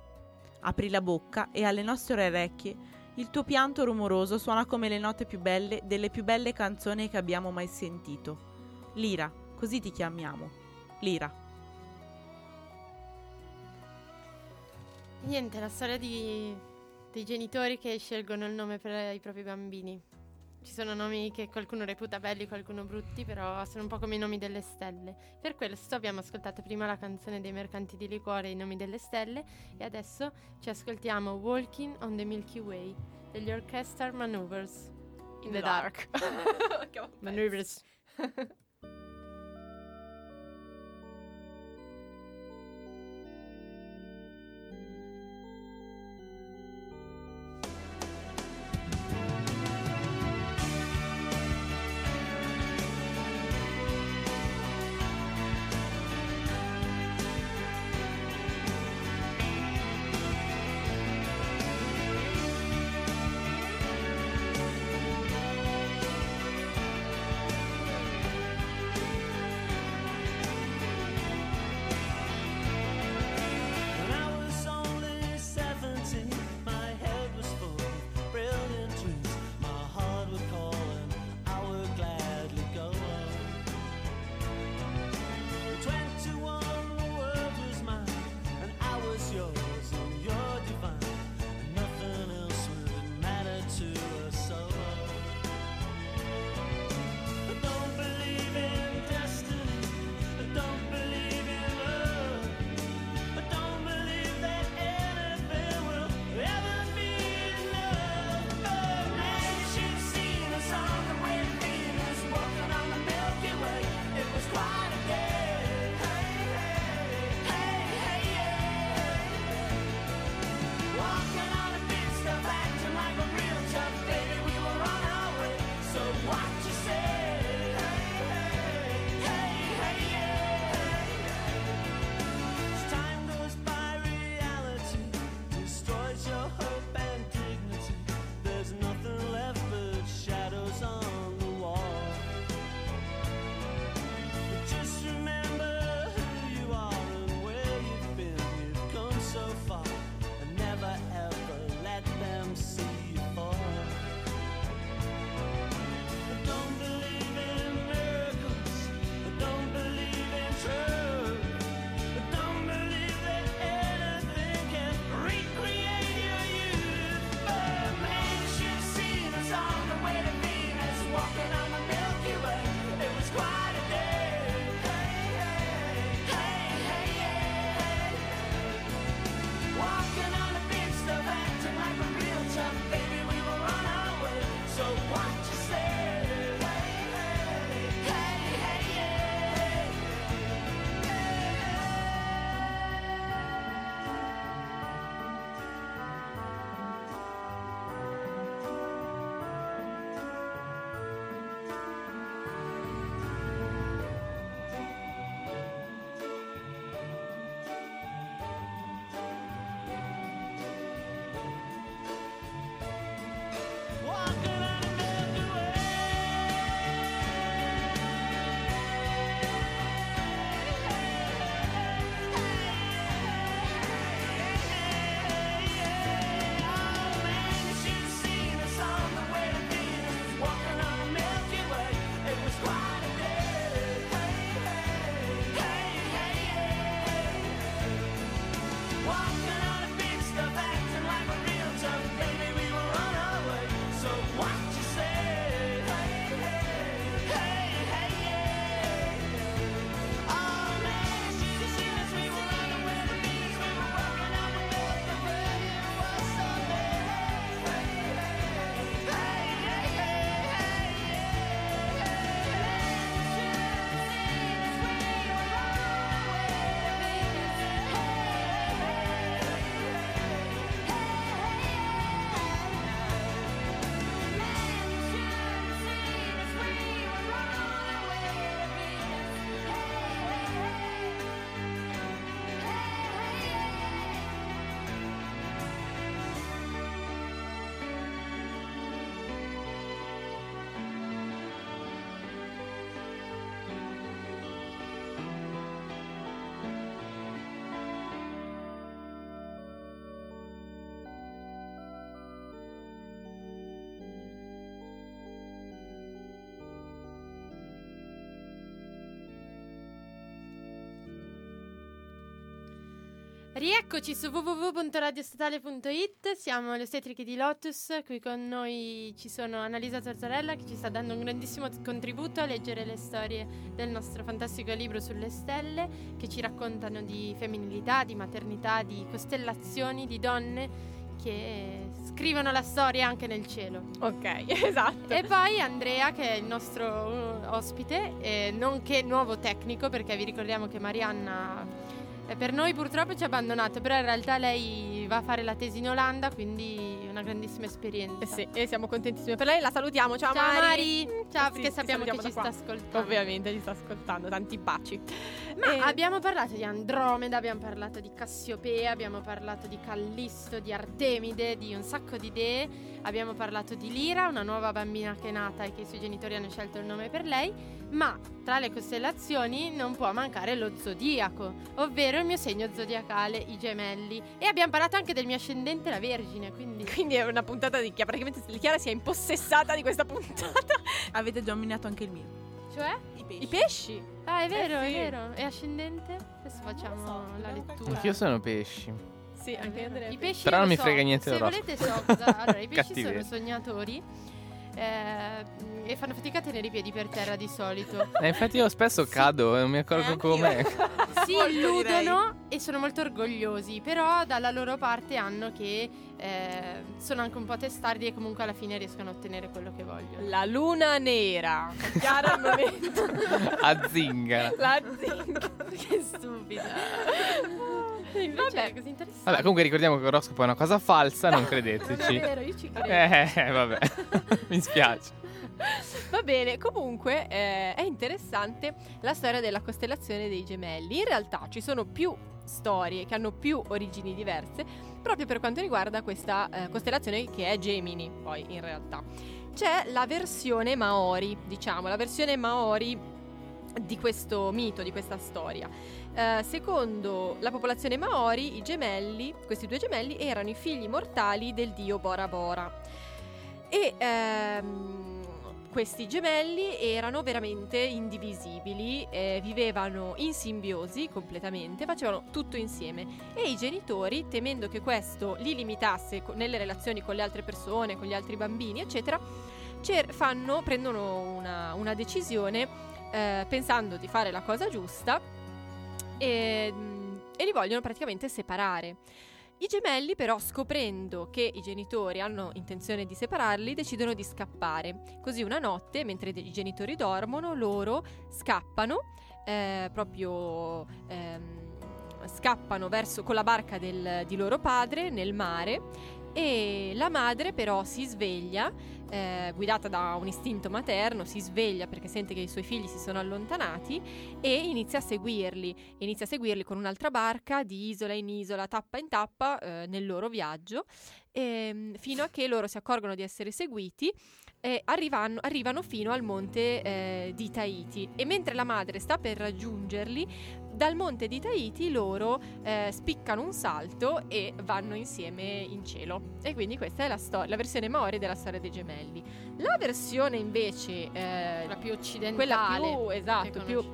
Apri la bocca e alle nostre orecchie il tuo pianto rumoroso suona come le note più belle delle più belle canzoni che abbiamo mai sentito. Lira, così ti chiamiamo. Lira. Niente, la storia di, dei genitori che scelgono il nome per i propri bambini. Ci sono nomi che qualcuno reputa belli, qualcuno brutti, però sono un po' come i nomi delle stelle. Per questo abbiamo ascoltato prima la canzone dei mercanti di liquore, I nomi delle stelle, e adesso ci ascoltiamo Walking on the Milky Way degli Orchestra Maneuvers. In the dark. Maneuvers. Rieccoci su www.radiostatale.it, siamo le ostetriche di Lotus, qui con noi ci sono Annalisa Torzarella che ci sta dando un grandissimo contributo a leggere le storie del nostro fantastico libro sulle stelle che ci raccontano di femminilità, di maternità, di costellazioni, di donne che scrivono la storia anche nel cielo. Ok, esatto. E poi Andrea, che è il nostro uh, ospite, nonché nuovo tecnico, perché vi ricordiamo che Marianna per noi purtroppo ci ha abbandonato, però in realtà lei va a fare la tesi in Olanda, quindi una grandissima esperienza. Eh sì, e siamo contentissimi per lei. La salutiamo. Ciao, Ciao Mari. Mari, ciao Sì, perché ti sappiamo che ci sta ascoltando. Ovviamente ci sta ascoltando, tanti baci. Ma E- abbiamo parlato di Andromeda, abbiamo parlato di Cassiopea, abbiamo parlato di Callisto, di Artemide, di un sacco di idee. Abbiamo parlato di Lira, una nuova bambina che è nata e che i suoi genitori hanno scelto il nome per lei. Ma tra le costellazioni non può mancare lo zodiaco, ovvero il mio segno zodiacale, i gemelli. E abbiamo parlato anche del mio ascendente, la Vergine, quindi... Quindi è una puntata di Chiara. Praticamente Chiara si è impossessata di questa puntata. Avete già nominato anche il mio. Cioè? I pesci. I pesci. Ah, è vero, Eh sì. è vero. E ascendente? Adesso facciamo so, la lettura. Anch'io sono pesci. Sì, È anche. Andrea. I pesci Però non lo mi so. frega niente Se volete so cosa. Allora, i pesci sono sognatori eh, e fanno fatica a tenere i piedi per terra di solito. Eh, infatti io spesso cado e non mi accorgo Eh, come. si illudono e sono molto orgogliosi, però dalla loro parte hanno che eh, sono anche un po' testardi e comunque alla fine riescono a ottenere quello che vogliono. La luna nera. Chiara al momento. A zingara. La zinga. che stupida. Invece Vabbè. è così interessante. Vabbè, comunque ricordiamo che l'oroscopo è una cosa falsa, non Non è credeteci. vero, io ci credo. Eh, vabbè. Mi spiace. Va bene, comunque eh, è interessante la storia della costellazione dei gemelli. In realtà ci sono più storie che hanno più origini diverse proprio per quanto riguarda questa eh, costellazione che è Gemini, poi in realtà. C'è la versione Maori, diciamo, la versione Maori di questo mito, di questa storia. Eh, secondo la popolazione Maori, i gemelli, questi due gemelli, erano i figli mortali del dio Bora Bora. E ehm, questi gemelli erano veramente indivisibili, eh, vivevano in simbiosi completamente, facevano tutto insieme e i genitori, temendo che questo li limitasse nelle relazioni con le altre persone, con gli altri bambini, eccetera, cer- fanno, prendono una, una decisione eh, pensando di fare la cosa giusta e, e li vogliono praticamente separare. I gemelli però scoprendo che i genitori hanno intenzione di separarli decidono di scappare. Così una notte, mentre i genitori dormono, loro scappano, eh, proprio ehm, scappano verso, con la barca del- di loro padre nel mare e la madre però si sveglia, eh, guidata da un istinto materno, si sveglia perché sente che i suoi figli si sono allontanati e inizia a seguirli, inizia a seguirli con un'altra barca di isola in isola, tappa in tappa eh, nel loro viaggio, ehm, fino a che loro si accorgono di essere seguiti e arrivano, arrivano fino al monte eh, di Tahiti. E mentre la madre sta per raggiungerli, dal monte di Tahiti loro eh, spiccano un salto e vanno insieme in cielo. E quindi questa è la, sto- la versione Maori della storia dei gemelli. La versione invece, eh, quella più occidentale. quella più, esatto, più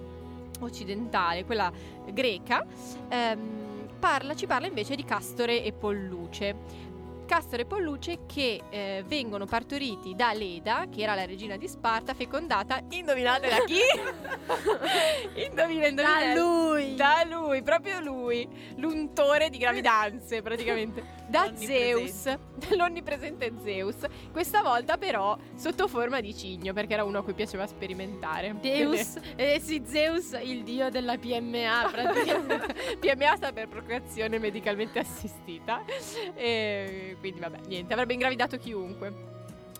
occidentale, quella greca, ehm, parla, ci parla invece di Castore e Polluce. Castore e Polluce che eh, vengono partoriti da Leda, che era la regina di Sparta, fecondata, indovinate da chi? Indovina, indovina. Da lui. Da lui, proprio lui, l'untore di gravidanze praticamente. Da Zeus, l'onnipresente Zeus. Questa volta però sotto forma di cigno, perché era uno a cui piaceva sperimentare. Deus, eh sì, Zeus, il dio della PMA, praticamente. PMA sta per procreazione medicalmente assistita. E quindi vabbè, niente, avrebbe ingravidato chiunque.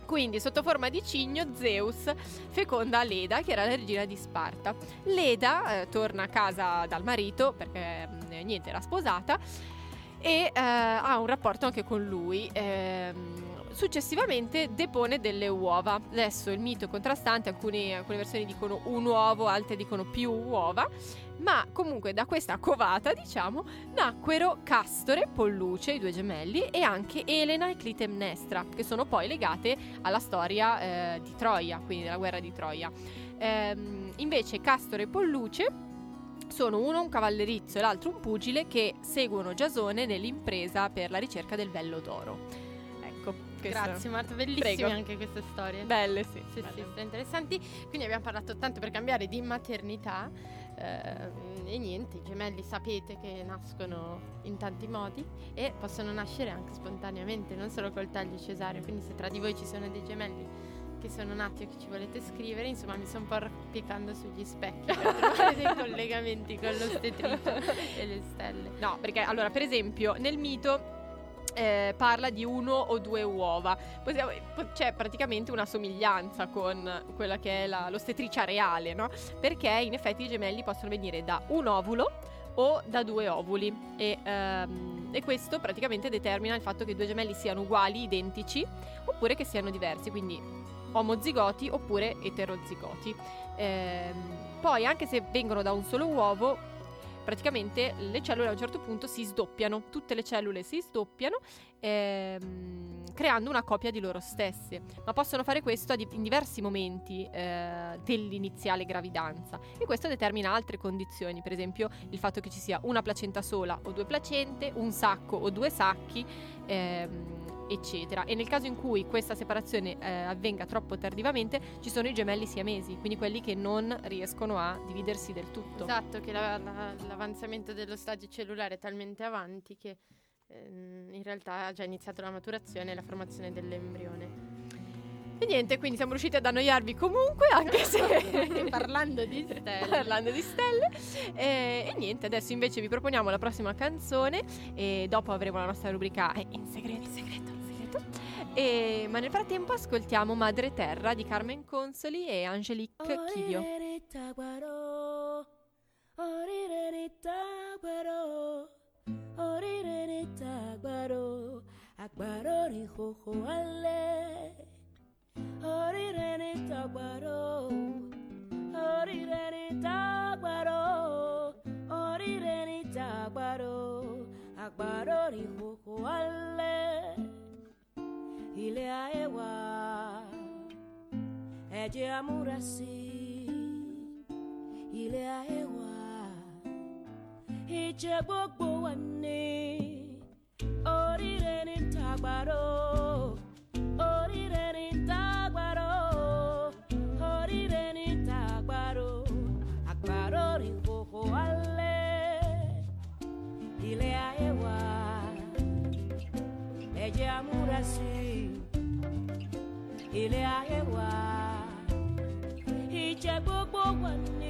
Quindi, sotto forma di cigno, Zeus feconda Leda, che era la regina di Sparta. Leda eh, torna a casa dal marito, perché mh, niente, era sposata, e eh, ha un rapporto anche con lui. ehm, successivamente depone delle uova. Adesso il mito è contrastante, alcune, alcune versioni dicono un uovo, altre dicono più uova. Ma comunque da questa covata, diciamo, nacquero Castore, Polluce, i due gemelli, e anche Elena e Clitemnestra, che sono poi legate alla storia eh, di Troia, quindi della guerra di Troia. Ehm, invece Castore e Polluce sono uno un cavallerizzo e l'altro un pugile che seguono Giasone nell'impresa per la ricerca del vello d'oro. Questo- Grazie Marta, bellissime Prego. anche queste storie. Belle, sì. Sì, belle. sì, sono interessanti. Quindi abbiamo parlato tanto per cambiare di maternità. ehm, e niente, i gemelli sapete che nascono in tanti modi e possono nascere anche spontaneamente, non solo col taglio cesareo. Quindi se tra di voi ci sono dei gemelli che sono nati o che ci volete scrivere, insomma mi sto un po' arrampicando sugli specchi per trovare dei collegamenti con l'ostetricia e le stelle. No, perché allora, per esempio, nel mito eh, parla di uno o due uova. Possiamo- po- c'è praticamente una somiglianza con quella che è la- l'ostetricia reale, no? Perché in effetti i gemelli possono venire da un ovulo o da due ovuli e, ehm, e questo praticamente determina il fatto che i due gemelli siano uguali, identici oppure che siano diversi, quindi omozigoti oppure eterozigoti. Ehm, poi anche se vengono da un solo uovo praticamente le cellule a un certo punto si sdoppiano, tutte le cellule si sdoppiano ehm, creando una copia di loro stesse, ma possono fare questo in diversi momenti eh, dell'iniziale gravidanza e questo determina altre condizioni, per esempio il fatto che ci sia una placenta sola o due placente, un sacco o due sacchi. ehm, eccetera e nel caso in cui questa separazione eh, avvenga troppo tardivamente ci sono i gemelli siamesi quindi quelli che non riescono a dividersi del tutto Esatto, che la- la- l'avanzamento dello stadio cellulare è talmente avanti che ehm, in realtà ha già iniziato la maturazione e la formazione dell'embrione. E niente, quindi siamo riusciti ad annoiarvi comunque, anche se Parlando di stelle. parlando di stelle. E, e niente, adesso invece vi proponiamo la prossima canzone e dopo avremo la nostra rubrica eh, in segreto, in segreto, segreto. E- ma nel frattempo ascoltiamo Madre Terra di Carmen Consoli e Angelique Chivio. Agbaro ni jojo ale Orire ni tagbaro Orire ni tagbaro Orire ni tagbaro Agbaro ni jojo ale ile aewa eje amurasi ile aewa iche gbogbo wa ni orire ni tagbaro. Ilé ayé wa. Ìjẹ́ gbogbo wa ní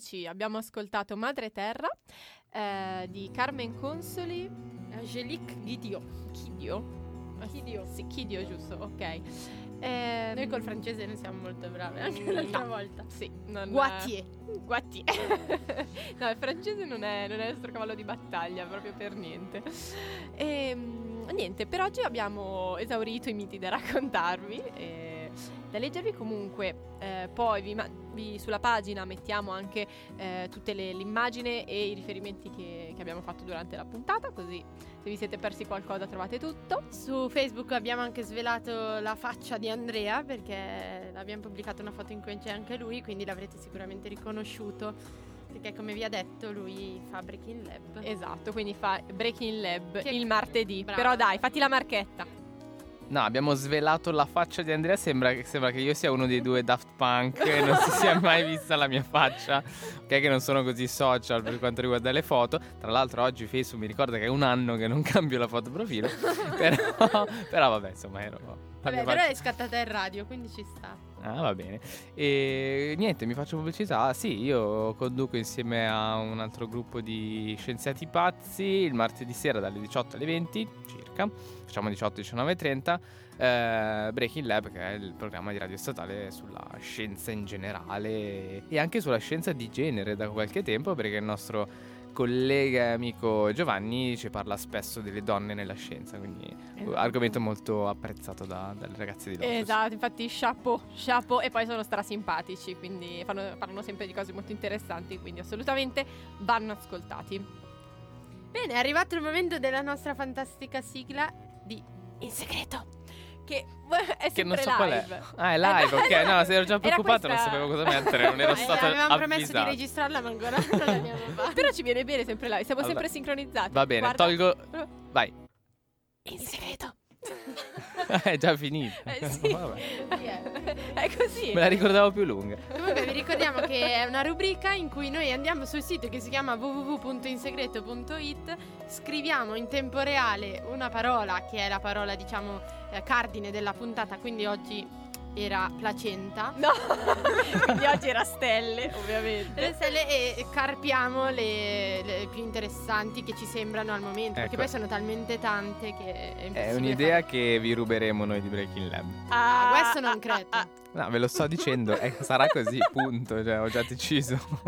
Eccoci, abbiamo ascoltato Madre Terra eh, di Carmen Consoli. Angelique Guidio. Chidio? Chidio? Sì, Chidio, giusto, ok. Eh, Noi col francese non siamo molto brave, anche l'altra no. volta. Sì, non Guattier. Guattier. no, il francese non è, non è il nostro cavallo di battaglia, proprio per niente. E, niente, per oggi abbiamo esaurito i miti da raccontarvi. E da leggervi comunque, eh, poi vi vi- sulla pagina mettiamo anche eh, tutte le, l'immagine e i riferimenti che, che abbiamo fatto durante la puntata, così se vi siete persi qualcosa trovate tutto. Su Facebook abbiamo anche svelato la faccia di Andrea perché abbiamo pubblicato una foto in cui c'è anche lui, quindi l'avrete sicuramente riconosciuto perché come vi ha detto lui fa Breaking Lab. Esatto, quindi fa Breaking Lab Che- il martedì. Brava. Però dai, fatti la marchetta. No, abbiamo svelato la faccia di Andrea. Sembra, che- sembra che io sia uno dei due Daft Punk e non si sia mai vista la mia faccia. Ok, che non sono così social per quanto riguarda le foto. Tra l'altro, oggi Facebook mi ricorda che è un anno che non cambio la foto profilo. però, però vabbè, insomma, ero. Vabbè, però è scattata in radio, quindi ci sta. Ah, va bene. E niente, mi faccio pubblicità. Sì, io conduco insieme a un altro gruppo di scienziati pazzi il martedì sera dalle 18 alle 20 circa. Facciamo 18, 19 e 30. eh, Breaking Lab, che è il programma di radio statale sulla scienza in generale e anche sulla scienza di genere da qualche tempo, perché il nostro collega e amico Giovanni ci parla spesso delle donne nella scienza, quindi Esatto. argomento molto apprezzato da- dalle ragazze di Lotus. Esatto, infatti chapeau, chapeau e poi sono strasimpatici, quindi fanno- parlano sempre di cose molto interessanti, quindi assolutamente vanno ascoltati. Bene, è arrivato il momento della nostra fantastica sigla di In segreto. Che è Che non so qual è. live. Ah, è live, ok. No, se ero già preoccupato, non sapevo cosa mettere, non ero Eh, stato avevamo promesso di registrarla, ma ancora non l'abbiamo fatta. Però ci viene bene sempre live, siamo Allora, sempre sincronizzati. Va bene, Guarda- tolgo. Vai. In segreto. È già finito. Eh, sì. È così. Me la ricordavo più lunga. Comunque vi ricordiamo che è una rubrica in cui noi andiamo sul sito che si chiama www.insegreto.it, scriviamo in tempo reale una parola che è la parola diciamo eh, cardine della puntata, quindi oggi era placenta. No, quindi oggi era stelle, ovviamente. Le stelle e carpiamo le, le più interessanti che ci sembrano al momento, perché Ecco. poi sono talmente tante che è È un'idea fare- che vi ruberemo noi di Breaking Lab. Ah, questo non credo. No, ve lo sto dicendo, eh, sarà così, punto. Cioè, ho già deciso.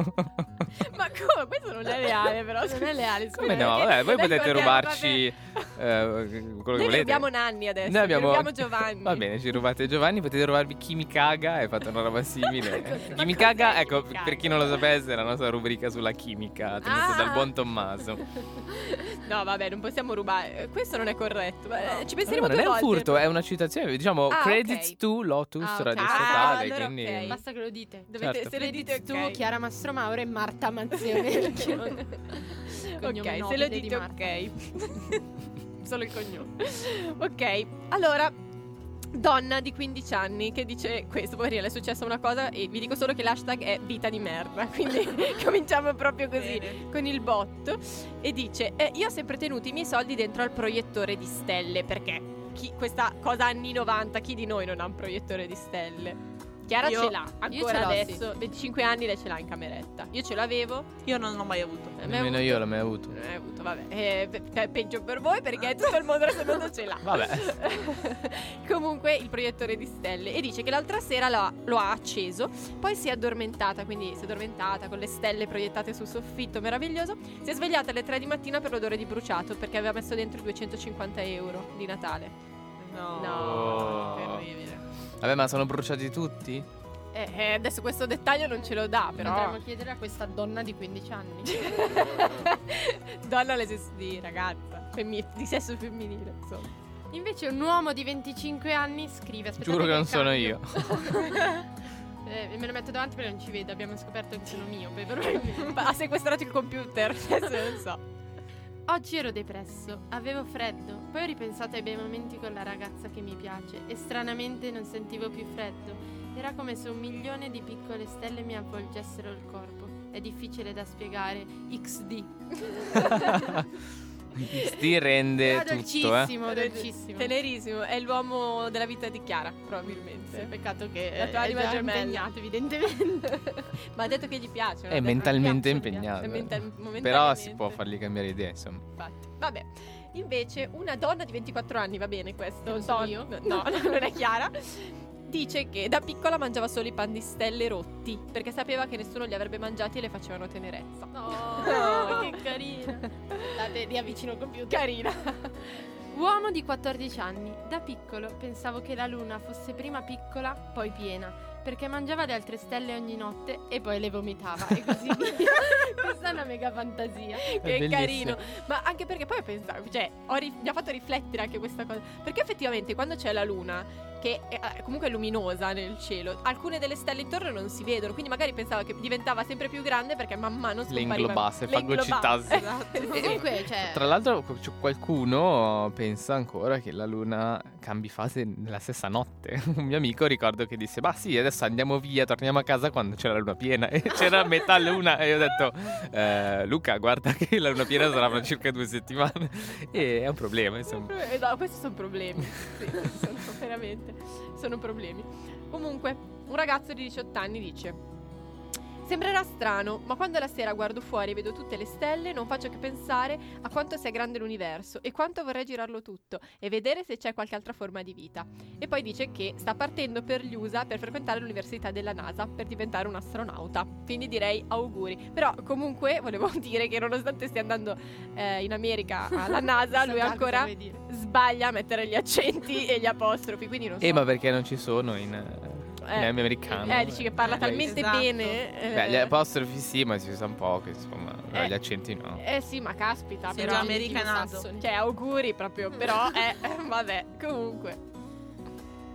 Ma come? Questo non è reale, però. Non è leale, Come scusa. no? perché- Vabbè, voi potete rubarci eh, quello che Noi volete. vi rubiamo Nanni adesso. Noi abbiamo... Giovanni. Va bene, ci rubate Giovanni, potete rubarvi Chimicaga e fate una roba simile. Ma Chimicaga, cos'è ecco, per chi non lo sapesse, è la nostra rubrica sulla chimica, tenuta Ah. dal buon Tommaso. No, vabbè, non possiamo rubare. Eh, Questo non è corretto. Eh, Ci Ma penseremo non due è un furto, è una citazione. Diciamo, Ah, credits ok. to Lotus Ah, ok. Radio Ah, Statale. allora quindi... ok. Basta che lo dite. Dovete, Certo. Se lo dite tu. Chiara Mastro Mauro e Marta Manzione. Ok, se lo di dite ok. Solo il cognome. ok, allora. Donna di 15 anni che dice questo, poverina, è successa una cosa e vi dico solo che l'hashtag è vita di merda, quindi cominciamo proprio così con il bot e dice "Eh, io ho sempre tenuto i miei soldi dentro al proiettore di stelle perché chi- questa cosa anni 90, chi di noi non ha un proiettore di stelle? Chiara Io- ce l'ha, io ancora ce l'ho, adesso, 25 anni lei ce l'ha in cameretta. Io ce l'avevo, Io non l'ho mai avuto. eh, Nemmeno mai io avuto- l'ho mai avuto. non hai avuto, vabbè. Eh, pe- pe- peggio per voi perché tutto il mondo resto del mondo ce l'ha. Vabbè. Comunque il proiettore di stelle e dice che l'altra sera l'ha- lo ha acceso, poi si è addormentata, quindi si è addormentata con le stelle proiettate sul soffitto, meraviglioso. Si è svegliata alle 3 di mattina per l'odore di bruciato perché aveva messo dentro 250 euro di Natale. No. No, terribile. Vabbè, ma sono bruciati tutti? Eh, eh, adesso questo dettaglio non ce lo dà, però. Potremmo chiedere a questa donna di 15 anni. Donna di ragazza, femmi- di sesso femminile, insomma. Invece un uomo di 25 anni scrive aspettate Giuro che non sono cambio. io. Eh, me lo metto davanti perché non ci vedo, abbiamo scoperto che sono mio. Ha sequestrato il computer, adesso non so. Oggi ero depresso, avevo freddo, poi ho ripensato ai bei momenti con la ragazza che mi piace e stranamente non sentivo più freddo. Era come se un milione di piccole stelle mi avvolgessero il corpo. È difficile da spiegare. XD. Ti rende Era tutto, eh. dolcissimo, dolcissimo. Tenerissimo, è l'uomo della vita di Chiara, probabilmente. Sì, peccato che La tua è anima già gemella. impegnato, evidentemente. Ma ha detto che gli piace. È mentalmente Piace, impegnato. è mental- Però si può fargli cambiare idea, insomma. Infatti. Vabbè. Invece, una donna di 24 anni, va bene questo? Non sono Don- io? No, no, non è Chiara. Dice che da piccola mangiava solo i pan di stelle rotti perché sapeva che nessuno li avrebbe mangiati e le facevano tenerezza. Oh, che carina. Date, riavvicino il computer. Carina. Uomo di 14 anni. Da piccolo pensavo che la luna fosse prima piccola, poi piena, perché mangiava le altre stelle ogni notte e poi le vomitava e così via. Questa è una mega fantasia. che bellissimo. carino. Ma anche perché poi pensavo, cioè, ho ri- mi ha fatto riflettere anche questa cosa. Perché effettivamente quando c'è la luna, che è, eh, comunque è luminosa nel cielo, alcune delle stelle intorno non si vedono. Quindi magari pensava che diventava sempre più grande perché man mano scompariva. inglobasse, Le inglobasse, fagocitasse. Esatto. E comunque, cioè, Tra l'altro qualcuno pensa ancora che la luna cambi fase nella stessa notte. Un mio amico ricordo che disse, ma sì, adesso andiamo via, torniamo a casa quando c'è la luna piena. E c'era metà luna e io ho detto, "Eh, Luca, guarda che la luna piena sarà fra circa due settimane. E è un problema, insomma. Eh, no, questi sono problemi. Sì, sono veramente. Sono problemi. Comunque, un ragazzo di 18 anni dice: Sembrerà strano, ma quando la sera guardo fuori e vedo tutte le stelle, non faccio che pensare a quanto sia grande l'universo e quanto vorrei girarlo tutto e vedere se c'è qualche altra forma di vita. E poi dice che sta partendo per gli USA per frequentare l'università della NASA per diventare un astronauta. Quindi direi auguri. Però comunque volevo dire che nonostante stia andando eh, in America alla NASA, lui ancora sbaglia a mettere gli accenti e gli apostrofi. Quindi non so. Eh, ma perché non ci sono in, eh, in Eh, americano? Eh, dici che parla Eh, talmente esatto. bene. eh, Beh, gli apostrofi sì, ma si usa un po', che insomma, Eh. gli accenti no. Eh sì, ma caspita. Sei però- già americanato. Cioè, auguri proprio. Però, eh, vabbè, comunque.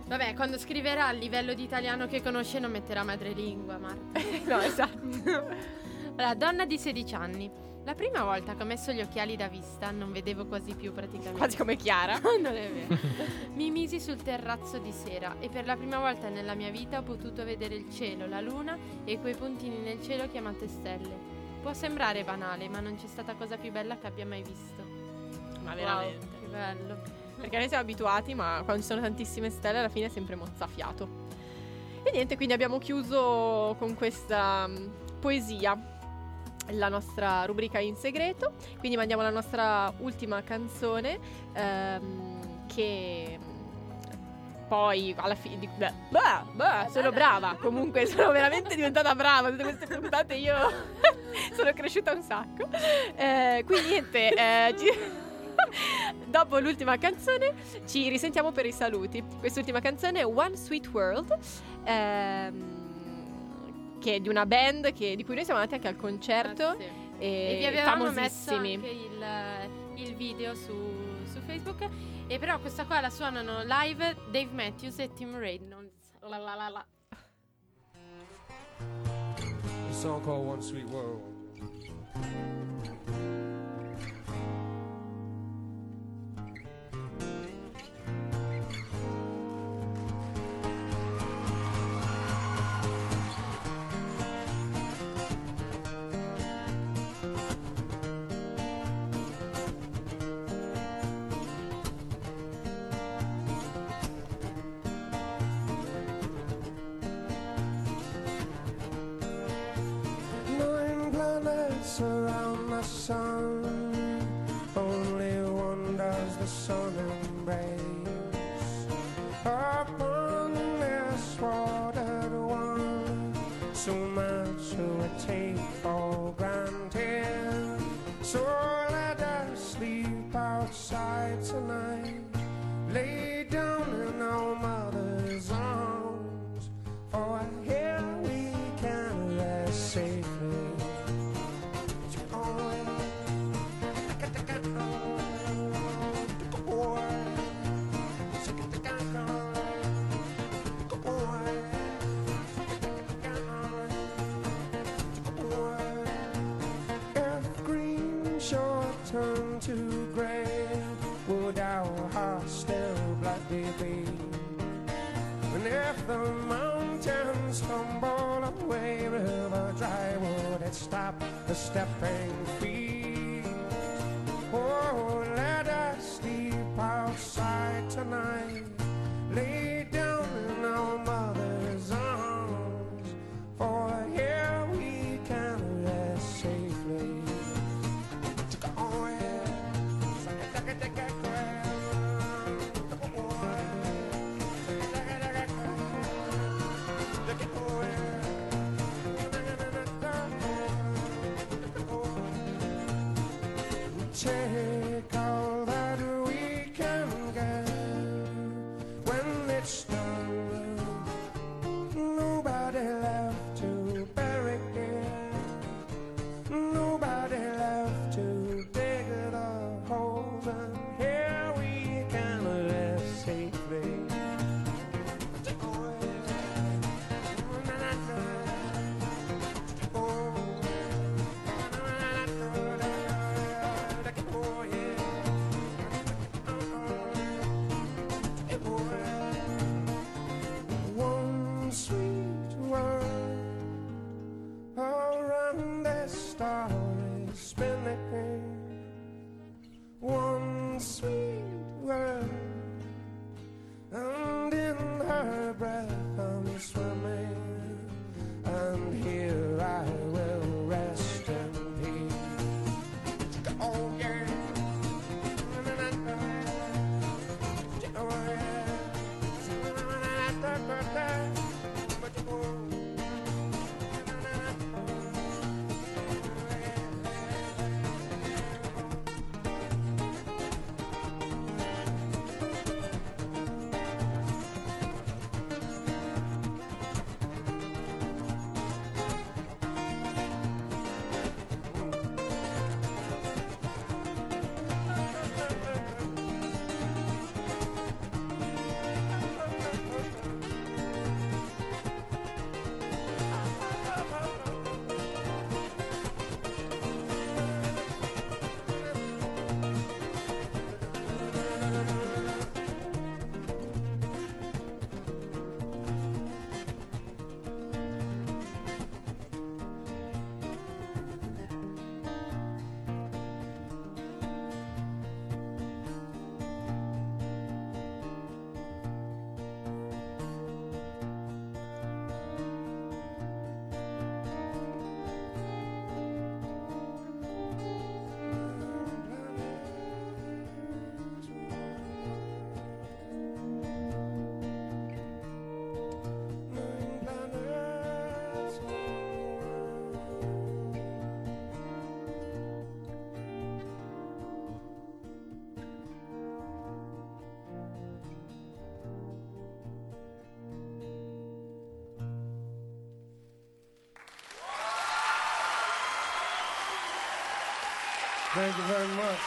Vabbè, quando scriverà a livello di italiano che conosce non metterà madrelingua, Marta. no, esatto. Allora, donna di 16 anni. La prima volta che ho messo gli occhiali da vista non vedevo quasi più praticamente. Quasi come Chiara. non è vero. Mi misi sul terrazzo di sera e per la prima volta nella mia vita ho potuto vedere il cielo, la luna e quei puntini nel cielo chiamate stelle. Può sembrare banale, ma non c'è stata cosa più bella che abbia mai visto. Ma Wow, che bello. Perché noi siamo abituati, ma quando ci sono tantissime stelle, alla fine è sempre mozzafiato. E niente, quindi abbiamo chiuso con questa mm, poesia la nostra rubrica in segreto. Quindi mandiamo la nostra ultima canzone ehm, che poi alla fine di- beh, beh, beh, sono brava. Comunque sono veramente diventata brava. Tutte queste puntate io sono cresciuta un sacco. Eh, quindi niente eh, ci- dopo l'ultima canzone ci risentiamo per i saluti. Quest'ultima canzone è One Sweet World ehm, che è di una band che- di cui noi siamo andati anche al concerto Ah, sì. e, E vi avevamo messo famosissimi anche il, il video su, su Facebook. E però questa qua la suonano live Dave Matthews e Tim Reynolds. La la la la. A song called One Sweet World. Thank you very much.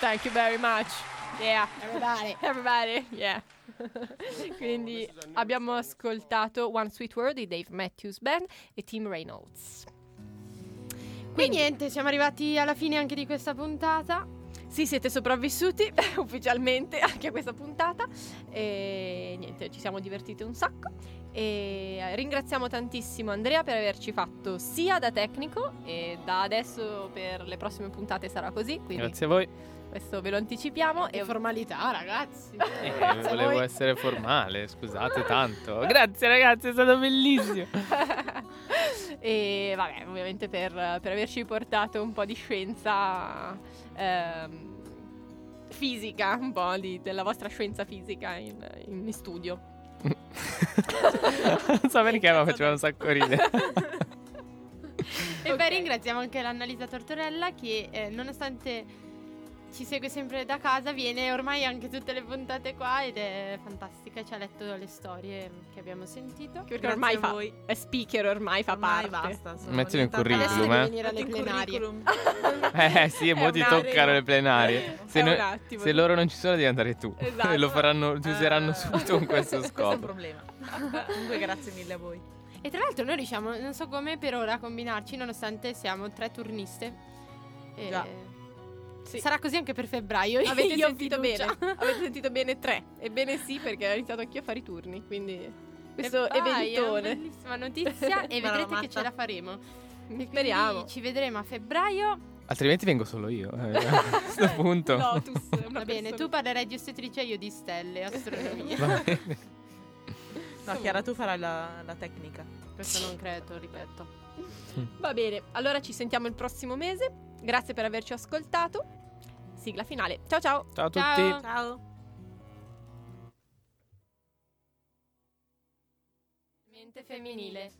Thank you very much. Yeah, everybody. Everybody, yeah. Quindi abbiamo ascoltato One Sweet Word di Dave Matthews Band e Tim Reynolds. E niente, siamo arrivati alla fine anche di questa puntata. Sì, siete sopravvissuti ufficialmente anche a questa puntata. E niente, ci siamo divertiti un sacco. E ringraziamo tantissimo Andrea per averci fatto sia da tecnico e da adesso per le prossime puntate sarà così. Grazie a voi. questo ve lo anticipiamo. E E formalità, ragazzi. Eh, volevo voi. essere formale, scusate tanto. Grazie ragazzi, è stato bellissimo. e vabbè, ovviamente per, per averci portato un po' di scienza ehm, fisica, un po' di- della vostra scienza fisica in, in studio. Non so perché, ma faceva un sacco ridere. E Ok. poi ringraziamo anche l'Annalisa Tortorella che eh, nonostante ci segue sempre da casa viene ormai anche tutte le puntate qua ed è fantastica, ci ha letto le storie che abbiamo sentito. Perché Grazie ormai fa, voi. è speaker, ormai fa Ormai parte. basta. Mettilo in curriculum, eh. devi venire alle in plenarie. curriculum. Eh sì, e mo È ti un toccano attimo. le plenarie. Se, no- un attimo. se loro non ci sono, devi andare tu. Esatto. E lo faranno, ti useranno Eh, subito con questo Questo è un scopo. problema. Comunque grazie mille a voi. E tra l'altro noi riusciamo, non so come per ora, a combinarci nonostante siamo tre turniste. E Già. Sì. Sarà così anche per febbraio. Avete Io sentito fiducia. bene? Avete sentito bene tre. Ebbene sì, perché ho iniziato anch'io a fare i turni. Quindi questo E vai, eventone. È una bellissima notizia e no, vedrete che ce la faremo. E Speriamo. Ci vedremo a febbraio. Altrimenti vengo solo io. eh, a questo punto. Lotus, una Va bene, persona. tu parlerai di ostetricia e io di stelle, astronomia. Va bene. No, Chiara, tu farai la, la tecnica. Questo non credo, ripeto. Va bene, allora ci sentiamo il prossimo mese. Grazie per averci ascoltato. Sigla finale. Ciao ciao. Ciao a tutti. Ciao. Mente femminile.